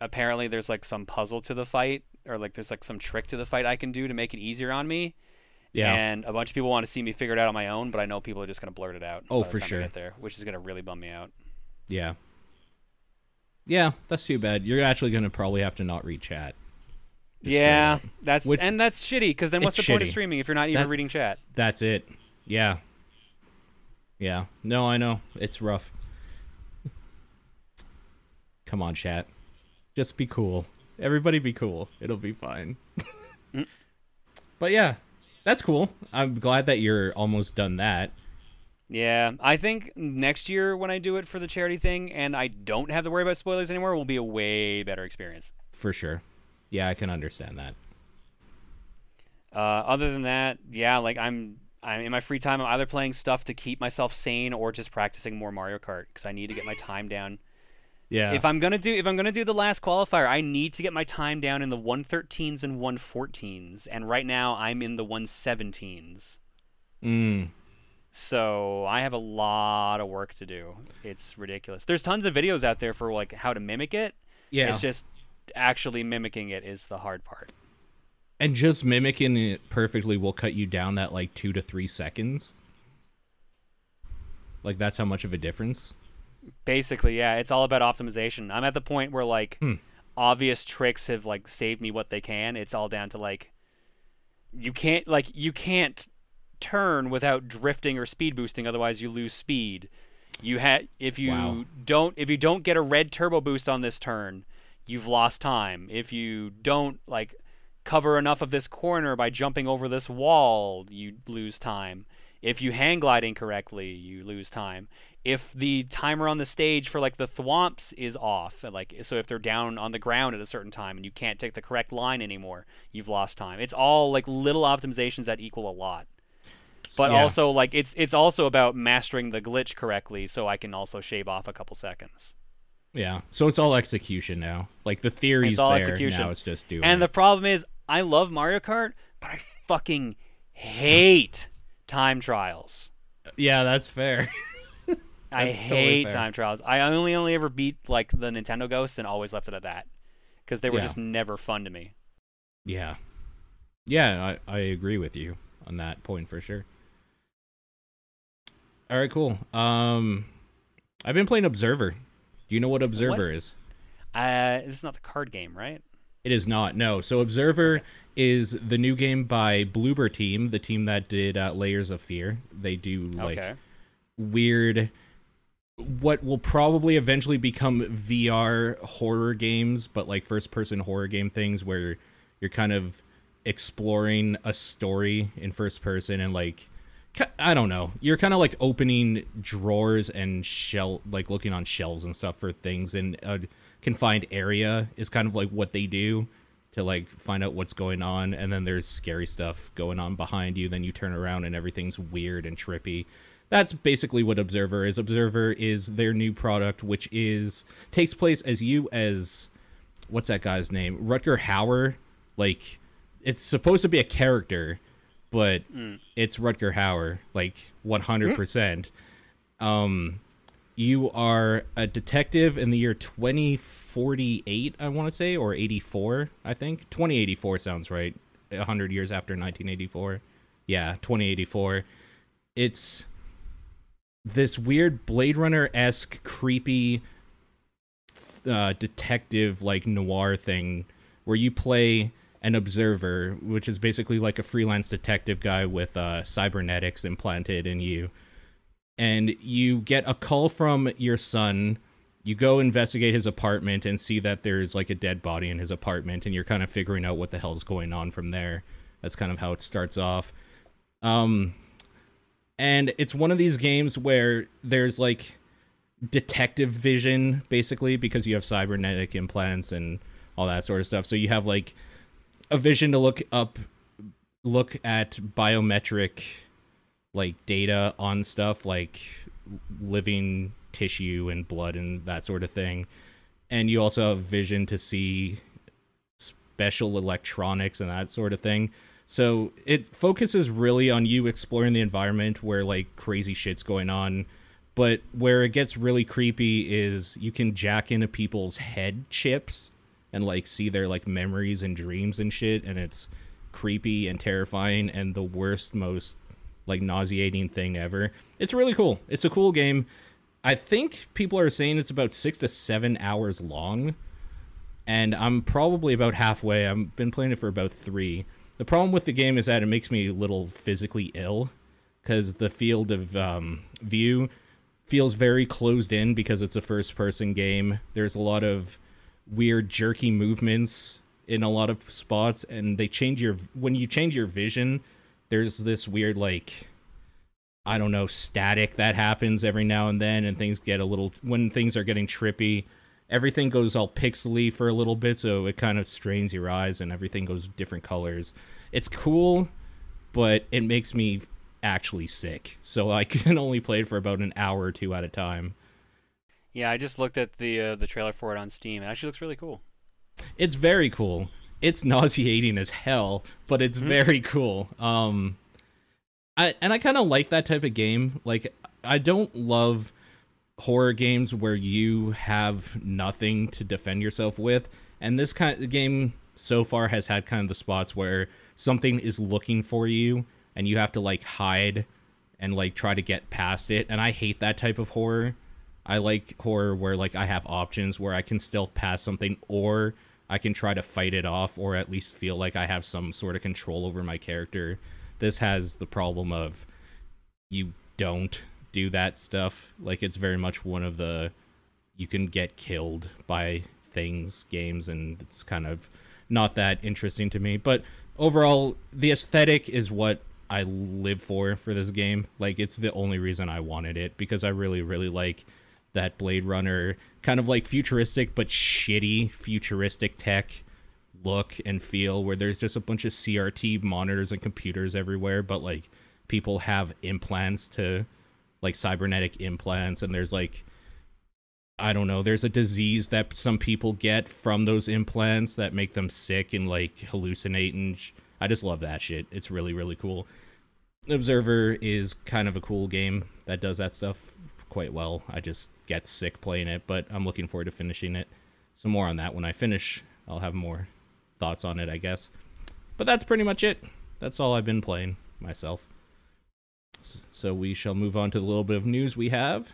apparently there's like some puzzle to the fight or like there's like some trick to the fight I can do to make it easier on me. yeah. And a bunch of people want to see me figure it out on my own, but I know people are just gonna blurt it out. Oh, for sure. There, which is gonna really bum me out. yeah. Yeah. That's too bad. You're actually going to probably have to not read chat. Just yeah, that's Which- and that's shitty because then what's the It's point of streaming if you're not even That- reading chat? That's it. Yeah. Yeah. No, I know. It's rough. Come on, chat. Just be cool. Everybody be cool. It'll be fine. Mm. but yeah, that's cool. I'm glad that you're almost done that. Yeah, I think next year when I do it for the charity thing and I don't have to worry about spoilers anymore, will be a way better experience. For sure. Yeah, I can understand that. Uh, other than that, yeah, like I'm, I'm in my free time. I'm either playing stuff to keep myself sane or just practicing more Mario Kart because I need to get my time down. Yeah. If I'm gonna do, if I'm gonna do the last qualifier, I need to get my time down in the 113s and 114s, and right now I'm in the 117s. mm, So I have a lot of work to do. It's ridiculous. There's tons of videos out there for like how to mimic it. yeah. It's just actually mimicking it is the hard part. and just mimicking it perfectly will cut you down that like two to three seconds. Like that's how much of a difference. Basically, yeah, it's all about optimization. I'm at the point where like Hmm. obvious tricks have like saved me what they can. It's all down to like you can't like you can't turn without drifting or speed boosting otherwise you lose speed. You had if you Wow. don't if you don't get a red turbo boost on this turn, you've lost time. If you don't like cover enough of this corner by jumping over this wall, you lose time. If you hang glide incorrectly, you lose time. If the timer on the stage for like the thwomps is off, like so if they're down on the ground at a certain time and you can't take the correct line anymore, you've lost time. It's all like little optimizations that equal a lot. But Yeah. also like it's it's also about mastering the glitch correctly so I can also shave off a couple seconds. Yeah. So it's all execution now. Like the theory's It's all there. execution. Now it's just doing. And the problem is, I love Mario Kart, but I fucking hate time trials. yeah, that's fair. I That's totally hate fair. time trials. I only only ever beat like the Nintendo Ghosts and always left it at that because they were Yeah. just never fun to me. yeah. Yeah, I, I agree with you on that point for sure. All right, cool. Um, I've been playing Observer. Do you know what Observer is? Uh, this is not the card game, right? It is not. No. So Observer is the new game by Bloober Team, the team that did uh, Layers of Fear. They do like okay. weird what will probably eventually become VR horror games, but like first person horror game things where you're kind of exploring a story in first person and like I don't know. You're kind of like opening drawers and shell like looking on shelves and stuff for things in a confined area is kind of like what they do to like find out what's going on and then there's scary stuff going on behind you then you turn around and everything's weird and trippy. That's basically what observer is. Observer is their new product which is takes place as you as what's that guy's name? Rutger hauer like it's supposed to be a character but it's rutger hauer like 100% um you are a detective in the year 2048 i want to say or 84 i think. 2084 sounds right 100 years after 1984 yeah 2084 it's this weird blade runner-esque creepy uh, detective like noir thing where you play an observer which is basically like a freelance detective guy with uh, cybernetics implanted in you and you get a call from your son you go investigate his apartment and see that there's like a dead body in his apartment, and you're kind of figuring out what the hell's going on from there. That's kind of how it starts off. Um, and it's one of these games where there's like detective vision basically because you have cybernetic implants and all that sort of stuff. So you have like a vision to look up look at biometric like data on stuff like living tissue and blood and that sort of thing. And you also have vision to see special electronics and that sort of thing. So it focuses really on you exploring the environment where like crazy shit's going on. But where it gets really creepy is you can jack into people's head chips and like see their like memories and dreams and shit and it's creepy and terrifying and the worst most like nauseating thing ever. It's really cool. It's a cool game. I think people are saying it's about 6 to 7 hours long and I'm probably about halfway. I've been playing it for about 3. The problem with the game is that it makes me a little physically ill cuz the field of um, view feels very closed in because it's a first person game. There's a lot of weird jerky movements in a lot of spots and they change your when you change your vision there's this weird like i don't know static that happens every now and then and things get a little when things are getting trippy everything goes all pixely for a little bit so it kind of strains your eyes and everything goes different colors. It's cool but it makes me actually sick. So i can only play it for about an hour or two at a time Yeah, I just looked at the uh, the trailer for it on Steam. It actually looks really cool. it's very cool. It's nauseating as hell, but it's very cool. Um I and I kind of like that type of game. Like I don't love horror games where you have nothing to defend yourself with. And this kind of game so far has had kind of the spots where something is looking for you and you have to like hide and like try to get past it. And I hate that type of horror. I like horror where like I have options where I can still pass something or I can try to fight it off or at least feel like I have some sort of control over my character. This has the problem of you don't do that stuff. Like it's very much one of the you can get killed by things games and it's kind of not that interesting to me. But overall the aesthetic is what I live for for this game. Like it's the only reason I wanted it because I really really like that Blade Runner kind of like futuristic but shitty futuristic tech look and feel where there's just a bunch of CRT monitors and computers everywhere but like people have implants to like cybernetic implants and there's like I don't know, there's a disease that some people get from those implants that make them sick and like hallucinate and sh- I just love that shit. It's really really cool. Observer is kind of a cool game that does that stuff quite well. I just get sick playing it, but I'm looking forward to finishing it. Some more on that when I finish. I'll have more thoughts on it, I guess. But that's pretty much it. That's all I've been playing myself. So we shall move on to the little bit of news we have.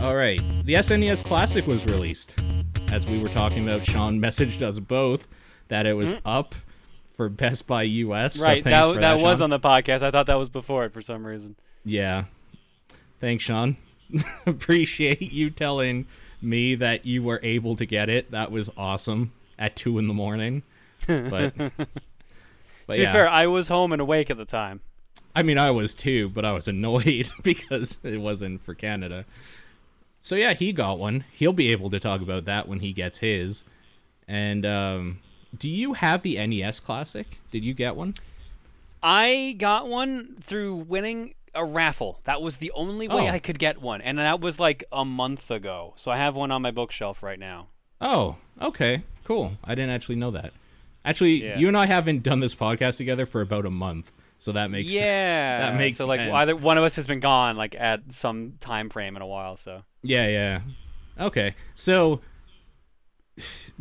All right, the SNES Classic was released. As we were talking about, Sean messaged us both that it was hmm? up for Best Buy US. right, thanks that for that was on the podcast. I thought that was before it for some reason. Yeah. Thanks, Sean. Appreciate you telling me that you were able to get it. That was awesome at two in the morning. But, but to yeah. be fair, I was home and awake at the time. I mean, I was too, but I was annoyed because it wasn't for Canada. So yeah, he got one. He'll be able to talk about that when he gets his. And um, do you have the NES Classic? Did you get one? I got one through winning a raffle. That was the only way Oh. I could get one, and that was like a month ago. So I have one on my bookshelf right now. Oh, okay, cool. I didn't actually know that. Actually, Yeah. you and I haven't done this podcast together for about a month, so that makes yeah, that makes so like sense. either one of us has been gone like at some time frame in a while. So Yeah, yeah. Okay, so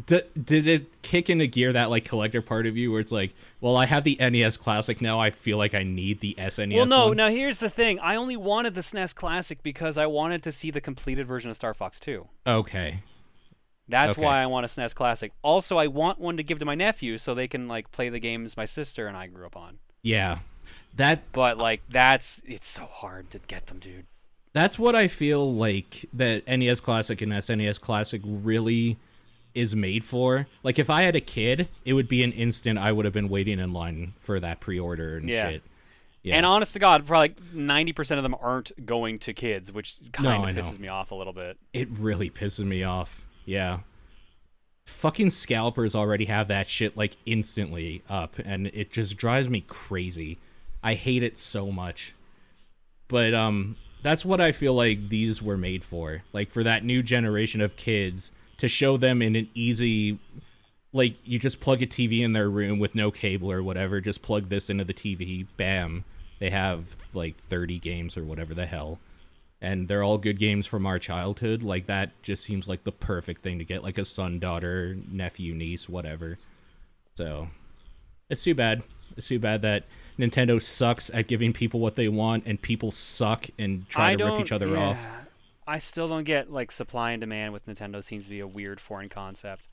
d- did it kick into gear that like collector part of you where it's like, well, I have the NES Classic now. I feel like I need the SNES. well, no. one? Now here's the thing. I only wanted the SNES Classic because I wanted to see the completed version of Star Fox 2. Okay, That's Okay. why I want a SNES Classic. Also, I want one to give to my nephew so they can like play the games my sister and I grew up on. yeah, that But like that's it's so hard to get them, dude. That's what I feel like that NES Classic and SNES Classic really is made for. Like if I had a kid, it would be an instant I would have been waiting in line for that pre-order and Yeah. shit. Yeah. And honest to God, probably ninety percent of them aren't going to kids, which kind No, of pisses me off a little bit. It really pisses me off. Yeah. Fucking scalpers already have that shit like instantly up, and it just drives me crazy. I hate it so much. But um that's what I feel like these were made for. Like for that new generation of kids to show them in an easy like you just plug a TV in their room with no cable or whatever, just plug this into the TV, bam. They have like 30 games or whatever the hell and they're all good games from our childhood. Like that just seems like the perfect thing to get, like a son, daughter, nephew, niece, whatever. So it's too bad. It's too bad that Nintendo sucks at giving people what they want, and people suck and try I to rip each other yeah. off. I still don't get like supply and demand with Nintendo seems to be a weird foreign concept.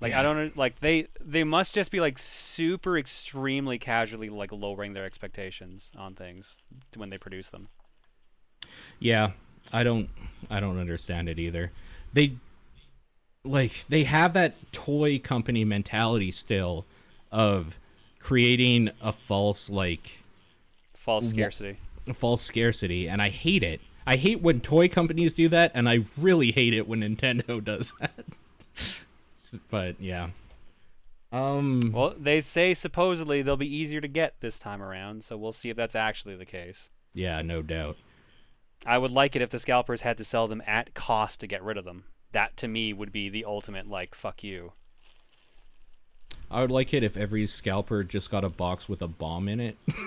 Like I don't like they they must just be like super extremely casually like lowering their expectations on things when they produce them. Yeah, I don't I don't understand it either. They like they have that toy company mentality still of creating a false like False scarcity. false scarcity and I hate it. I hate when toy companies do that and I really hate it when Nintendo does that. but yeah. Um Well, they say supposedly they'll be easier to get this time around, so we'll see if that's actually the case. yeah, no doubt. I would like it if the scalpers had to sell them at cost to get rid of them. That to me would be the ultimate like fuck you. I would like it if every scalper just got a box with a bomb in it.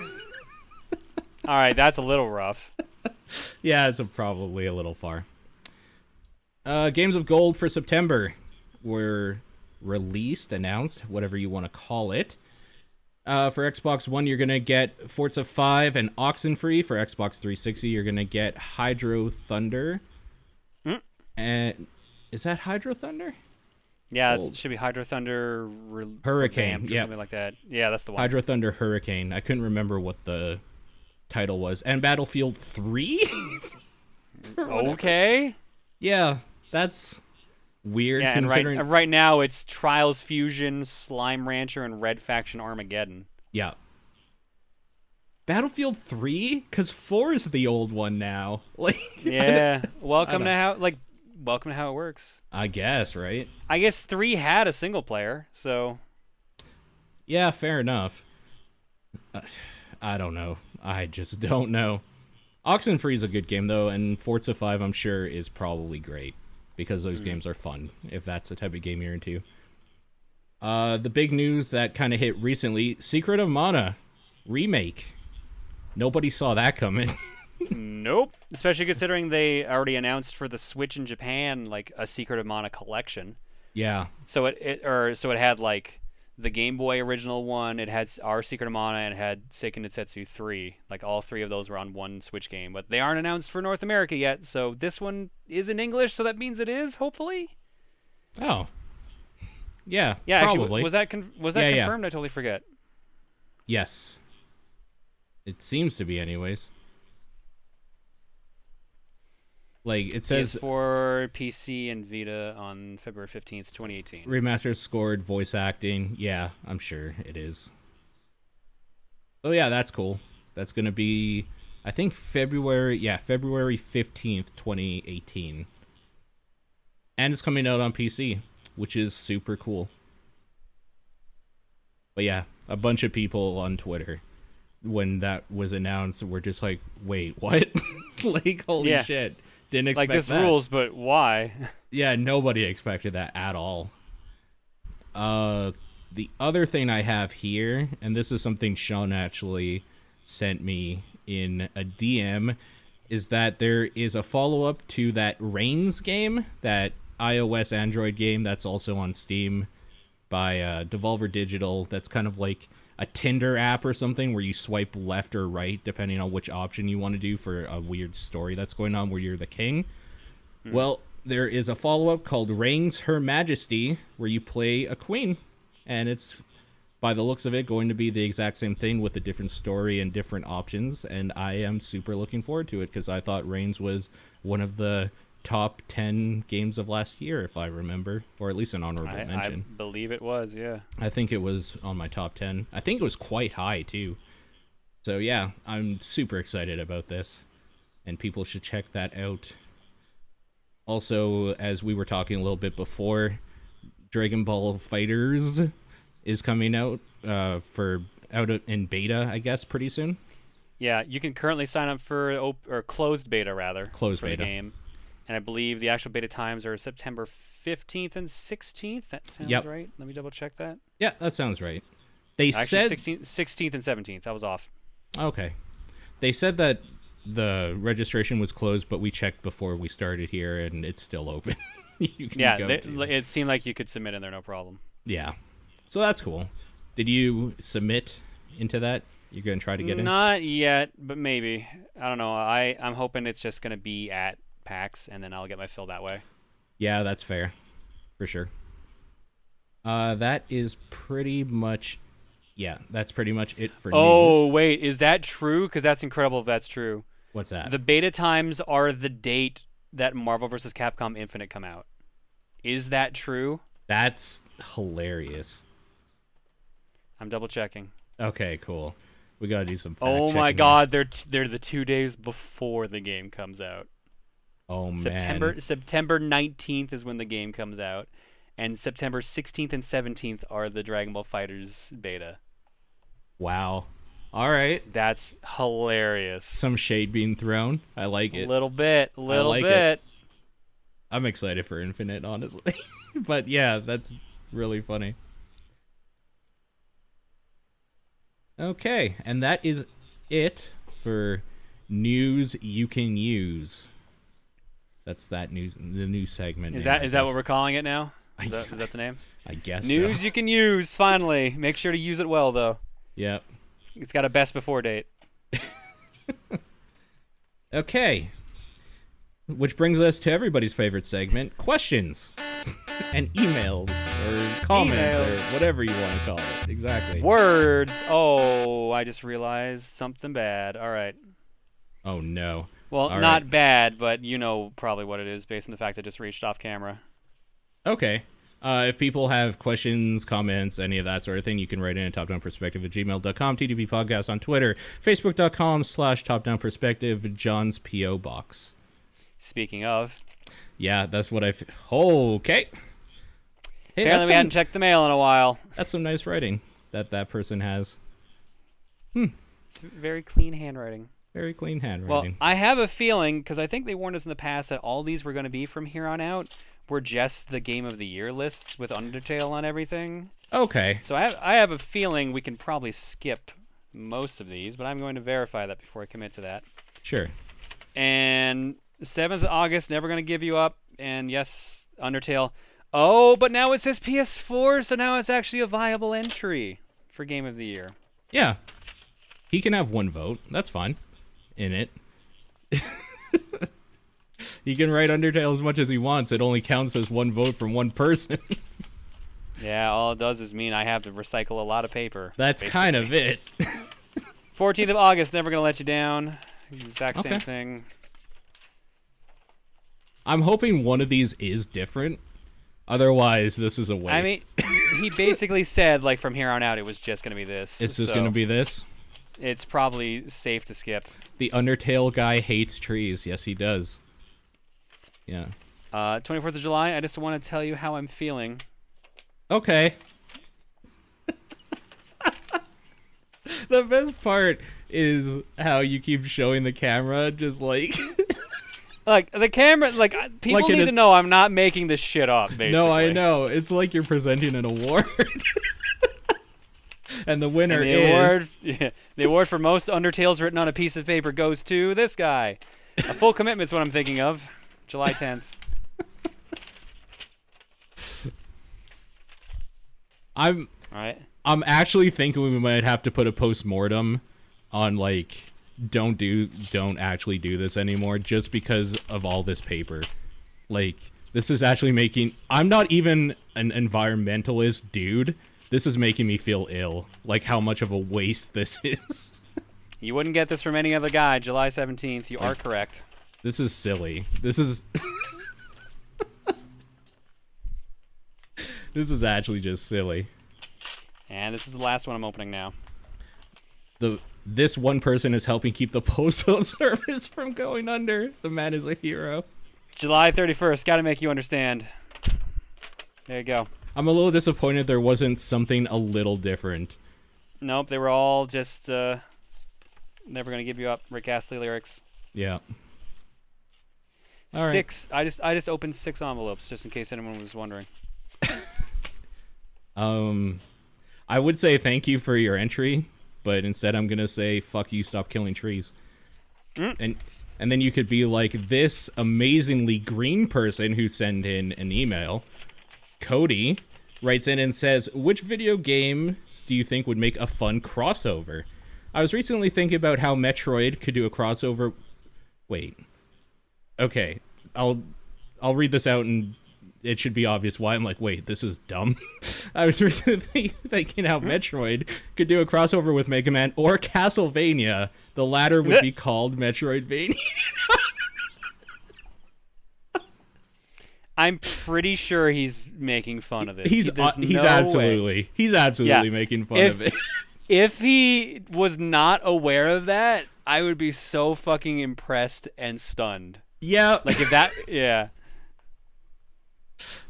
All right, that's a little rough. yeah, it's a, probably a little far. Uh, Games of Gold for September were released, announced, whatever you want to call it. Uh, for Xbox One, you're gonna get Forza 5 and Oxenfree. For Xbox 360, you're gonna get Hydro Thunder. Hmm. And is that Hydro Thunder? Yeah, it should be Hydro Thunder re- Hurricane, yep. something like that. Yeah, that's the one. Hydro Thunder Hurricane. I couldn't remember what the title was. And Battlefield 3. okay. yeah, that's weird. Yeah, and right, uh, right now it's Trials Fusion, Slime Rancher, and Red Faction Armageddon. Yeah. Battlefield 3? Because 4 is the old one now. Like, Yeah, welcome to how like welcome to how it works. I guess, right? I guess three had a single player, so Yeah, fair enough. Uh, I don't know. I just don't know. Oxenfree is a good game, though, and Forza 5, I'm sure, is probably great because those games are fun, if that's the type of game you're into. Uh, the big news that kind of hit recently Secret of Mana remake. Nobody saw that coming. nope. Especially considering they already announced for the Switch in Japan like a Secret of Mana collection. yeah. So it, it or so it had like the Game Boy original one, it had our Secret of Mana, and it had Seiken Densetsu 3. Like all three of those were on one Switch game, but they aren't announced for North America yet. So this one is in English, so that means it is hopefully. Oh. Yeah, Yeah, probably. actually, was that con- was that Yeah, yeah. confirmed? I totally forget. Yes. It seems to be, anyways. Like it says, for PC and Vita on February 15th, 2018. remastered scored voice acting. Yeah, I'm sure it is. Oh yeah, that's cool. That's gonna be, I think February. Yeah, February fifteenth, twenty eighteen. And it's coming out on PC, which is super cool. But yeah, a bunch of people on Twitter when that was announced were just like, "Wait, what?" like, holy Yeah. shit! Didn't expect Like this that. rules, but why? Yeah, nobody expected that at all. Uh, the other thing I have here, and this is something Sean actually sent me in a DM, is that there is a follow up to that Reigns game, that iOS Android game that's also on Steam by uh, Devolver Digital. That's kind of like a Tinder app or something where you swipe left or right depending on which option you want to do for a weird story that's going on where you're the king. Hmm. Well, there is a follow up called Reigns Her Majesty where you play a queen, and it's by the looks of it, going to be the exact same thing with a different story and different options. And I am super looking forward to it because I thought Reigns was one of the top 10 games of last year, if I remember, or at least an honorable I, I mention. believe it was, yeah. I think it was on my top 10. I think it was quite high, too. So, yeah, I'm super excited about this, and people should check that out. Also, as we were talking a little bit before, Dragon Ball FighterZ is coming out uh, for out in beta, I guess, pretty soon. Yeah, you can currently sign up for op- or closed beta rather. Closed beta. game, and I believe the actual beta times are September 15th and 16th. That sounds Yep. right. Let me double check that. Yeah, that sounds right. They Actually, said 16th, 16th and 17th. I was off. Okay. They said that the registration was closed, but we checked before we started here, and it's still open. you can Yeah, go they, it seemed like you could submit in there, no problem. yeah. So that's cool. Did you submit into that? You're gonna try to get in. Not yet, but maybe. I don't know. I I'm hoping it's just gonna be at PAX, and then I'll get my fill that way. Yeah, that's fair, for sure. Uh, that is pretty much. Yeah, that's pretty much it for news. Oh news. wait, is that true? Because that's incredible if that's true. What's that? The beta times are the date that Marvel vs. Capcom Infinite come out. Is that true? that's hilarious. I'm double checking. Okay, cool. We gotta do some. Fact Oh my god, they're t- they're the two days before the game comes out. Oh man. September September 19th is when the game comes out, and September 16th and 17th are the Dragon Ball FighterZ beta. Wow. All right. That's hilarious. Some shade being thrown. I like it. A little bit, a little like it. bit. I'm excited for Infinite, honestly. but yeah, that's really funny. Okay, and that is it for news you can use. That's that news, the news segment. Is that is that what we're calling it now? Is that, is that the name? I guess News so. you can use. Finally, make sure to use it well though. Yep. It's got a best before date. Okay. Which brings us to everybody's favorite segment questions and emails or comments Emails. or whatever you want to call it. Exactly. Words. Oh, I just realized something bad. All right. Oh, no. Well, All not right. bad, but you know probably what it is based on the fact that I just reached off camera. Okay. Uh, if people have questions, comments, any of that sort of thing, you can write in top down perspective at topdownperspective at gmail.com, TDP Podcast on Twitter, facebook.com slash topdownperspective, John's P.O. Box. Speaking of, Yeah, that's what I. F- okay. Hey, apparently we some, hadn't checked the mail in a while. that's some nice writing that that person has. It's very clean handwriting. Very clean handwriting. Well. I have a feeling because I think they warned us in the past that all these were going to be from here on out were just the game of the year lists with Undertale on everything. okay. So I have, I have a feeling we can probably skip most of these, but I'm going to verify that before I commit to that. Sure. And 7th of August, never going to give you up. And yes, Undertale. Oh, but now it says PS4, so now it's actually a viable entry for Game of the Year. Yeah. He can have one vote. That's fine. In it. he can write Undertale as much as he wants. It only counts as one vote from one person. Yeah, all it does is mean I have to recycle a lot of paper. That's kind of it. 14th of August, never going to let you down. Exact same Okay. thing. I'm hoping one of these is different. Otherwise, this is a waste. I mean, he basically said, like, from here on out, it was just going to be this. it's just so going to be this. It's probably safe to skip. The Undertale guy hates trees. Yes, he does. Yeah. Uh, 24th of July, I just want to tell you how I'm feeling. Okay. the best part is how you keep showing the camera just like Like, the camera, like, people Like need to know I'm not making this shit up, basically. No, I know. It's like you're presenting an award. and the winner And the is award, yeah, the award for most Undertales written on a piece of paper goes to this guy. A full commitment's what I'm thinking of. July 10th. I'm All right. I'm actually thinking we might have to put a post-mortem on like don't do don't actually do this anymore just because of all this paper. Like this is actually making I'm not even an environmentalist dude, this is making me feel ill. Like how much of a waste this is. You wouldn't get this from any other guy. July 17th. You are correct. This is silly. This is This is actually just silly. And this is the last one I'm opening now. The this one person is helping keep the postal service from going under. The man is a hero. July 31st. Got to make you understand. There you go. I'm a little disappointed there wasn't something a little different. Nope, they were all just uh, never gonna give you up. Rick Astley lyrics. Yeah. All right. six. I just I just opened six envelopes just in case anyone was wondering. Um, I would say thank you for your entry, but instead I'm gonna say fuck you. Stop killing trees. And and then you could be like this amazingly green person who sent in an email. Cody writes in and says, "Which video games do you think would make a fun crossover?" I was recently thinking about how Metroid could do a crossover. Wait. Okay, I'll I'll read this out and it should be obvious why I'm like, wait, this is dumb. I was recently thinking how Metroid could do a crossover with Mega Man or Castlevania. The latter would be called Metroidvania. I'm pretty sure he's making fun of it. He's uh, he's no way. absolutely he's absolutely Yeah. making fun If- of it. If he was not aware of that, I would be so fucking impressed and stunned. yeah. Like if that, yeah.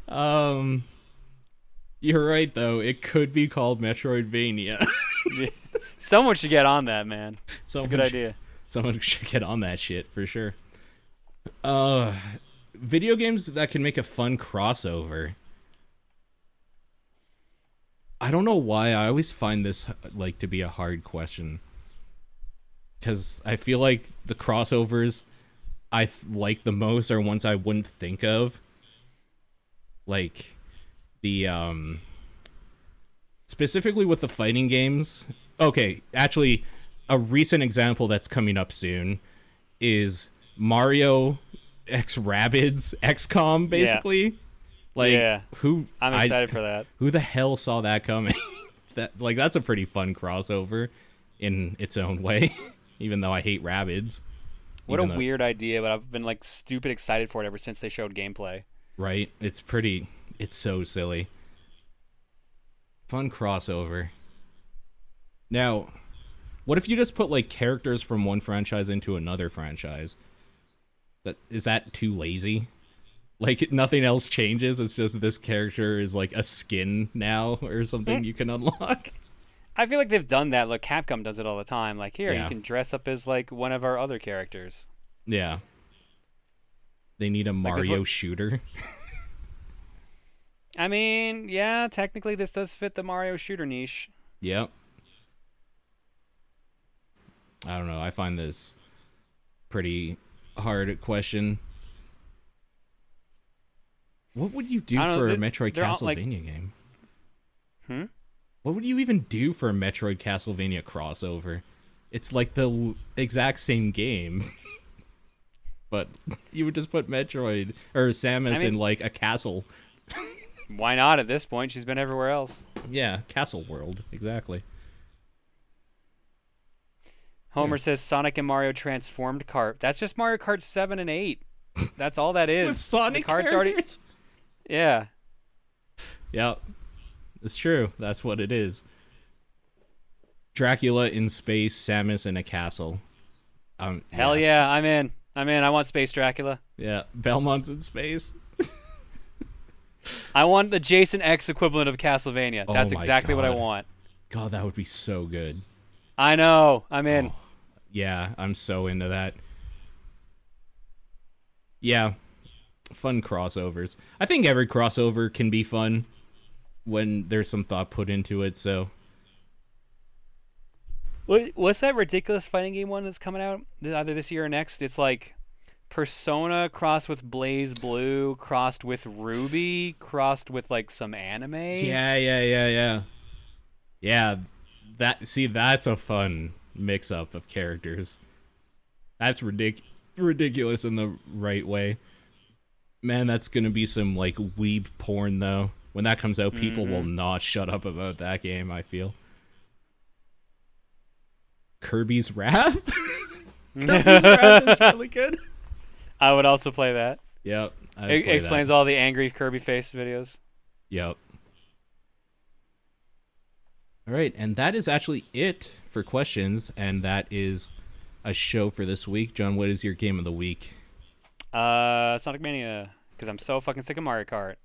um you're right though. It could be called Metroidvania. Someone should get on that, man. It's a good idea. Someone should get on that shit for sure. Uh, video games that can make a fun crossover. I don't know why I always find this like to be a hard question. Cuz I feel like the crossovers I f- like the most are ones I wouldn't think of. Like the um specifically with the fighting games. Okay, actually a recent example that's coming up soon is Mario X Rabbids XCOM basically. Like Yeah. who I'm I- excited for that. who the hell saw that coming? that like that's a pretty fun crossover in its own way. even though I hate Rabbids. What a though- weird idea, but I've been like stupid excited for it ever since they showed gameplay. right? It's pretty. It's so silly. Fun crossover. Now, what if you just put like characters from one franchise into another franchise? That is that too lazy? Like nothing else changes. It's just this character is like a skin now or something hmm. you can unlock. I feel like they've done that. Like Capcom does it all the time. Like here, Yeah. you can dress up as like one of our other characters. Yeah. They need a Mario what- shooter. I mean, yeah, technically this does fit the Mario shooter niche. Yep. I don't know. I find this pretty hard question. What would you do don't know, for a Metroid all, like- Castlevania game? Hmm? What would you even do for a Metroid Castlevania crossover? It's like the l- exact same game. but you would just put Metroid or Samus I mean- in like a castle. Why not at this point? She's been everywhere else. Yeah, Castle World. Exactly. Homer Yeah. says Sonic and Mario transformed cart. That's just Mario Kart 7 and 8. That's all that is. With Sonic the cart's characters? already Yeah. Yep. It's true. That's what it is. Dracula in space, Samus in a castle. Um, Hell yeah, I'm in. I'm in. I want Space Dracula. Yeah. Belmont's in space. I want the Jason X equivalent of Castlevania. Oh That's my exactly what I want. God, that would be so good. I know. I'm in. Oh. Yeah, I'm so into that. Yeah. Fun crossovers. I think every crossover can be fun when there's some thought put into it, so What, what's that ridiculous fighting game one that's coming out either this year or next? It's like Persona crossed with BlazBlue, crossed with RWBY, crossed with like some anime. Yeah, yeah, yeah, yeah. Yeah, that see that's a fun mix up of characters. That's ridic- ridiculous in the right way. Man, that's going to be some like weeb porn though. When that comes out, people will Mm-hmm. not shut up about that game. I feel. Kirby's Wrath. Kirby's Wrath is really good. I would also play that. Yep. It explains that. all the angry Kirby face videos. Yep. All right, and that is actually it for questions, and that is a show for this week. John, what is your game of the week? Uh, Sonic Mania, because I'm so fucking sick of Mario Kart.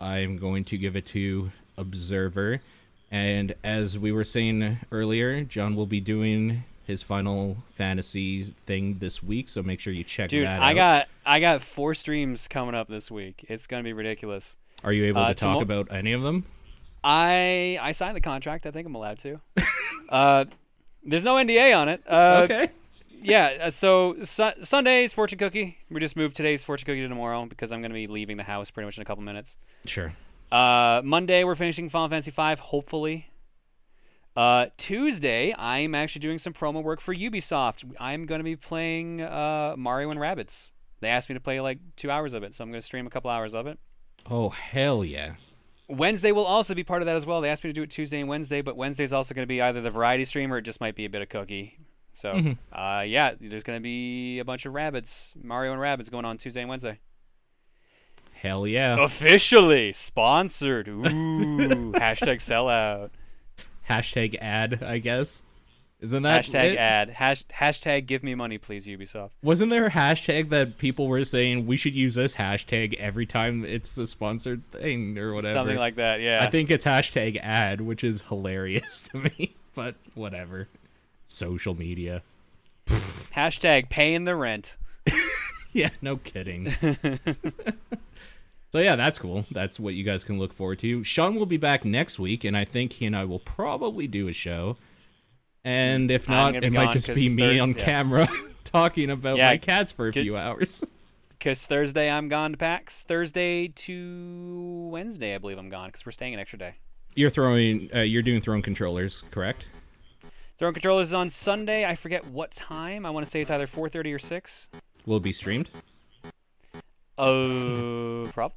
I'm going to give it to Observer. And as we were saying earlier, John will be doing his Final Fantasy thing this week, so make sure you check Dude, that out. I got I got four streams coming up this week. It's gonna be ridiculous. Are you able uh, to talk about any of them? I I signed the contract. I think I'm allowed to. uh, there's no NDA on it. Uh, okay. yeah. uh, So su- Sunday's fortune cookie. We just moved today's fortune cookie to tomorrow because I'm gonna be leaving the house pretty much in a couple minutes. Sure. Uh, Monday we're finishing Final Fantasy V, hopefully. Uh, Tuesday I'm actually doing some promo work for Ubisoft. I'm gonna be playing uh, Mario and Rabbids. They asked me to play like two hours of it, so I'm gonna stream a couple hours of it. Oh, hell yeah. Wednesday will also be part of that as well. They asked me to do it Tuesday and Wednesday, but Wednesday's also going to be either the variety stream or it just might be a bit of cookie. So, uh, yeah, there's going to be a bunch of rabbits, Mario and Rabbids, going on Tuesday and Wednesday. Hell yeah. Officially sponsored. Ooh, hashtag sellout. Hashtag ad, I guess. Isn't that Hashtag it? ad. Hash, hashtag give me money, please, Ubisoft. Wasn't there a hashtag that people were saying we should use this hashtag every time it's a sponsored thing or whatever? Something like that, yeah. I think it's hashtag ad, which is hilarious to me, but whatever. Social media. hashtag paying the rent. Yeah, no kidding. so yeah, that's cool. That's what you guys can look forward to. Sean will be back next week, and I think he and I will probably do a show. And if not, it might just be me third- on yeah. camera talking about Yeah, my cats for a get- few hours. Because Thursday I'm gone to PAX. Thursday to Wednesday, I believe I'm gone because we're staying an extra day. You're throwing, uh, you're doing throwing controllers, correct? Throwing controllers is on Sunday. I forget what time. I want to say it's either 4:30 or 6. Will it be streamed? Uh, probably.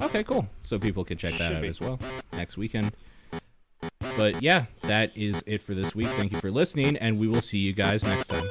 Okay, cool. So people can check that Should out be. as well next weekend. But yeah, that is it for this week. Thank you for listening, and we will see you guys next time.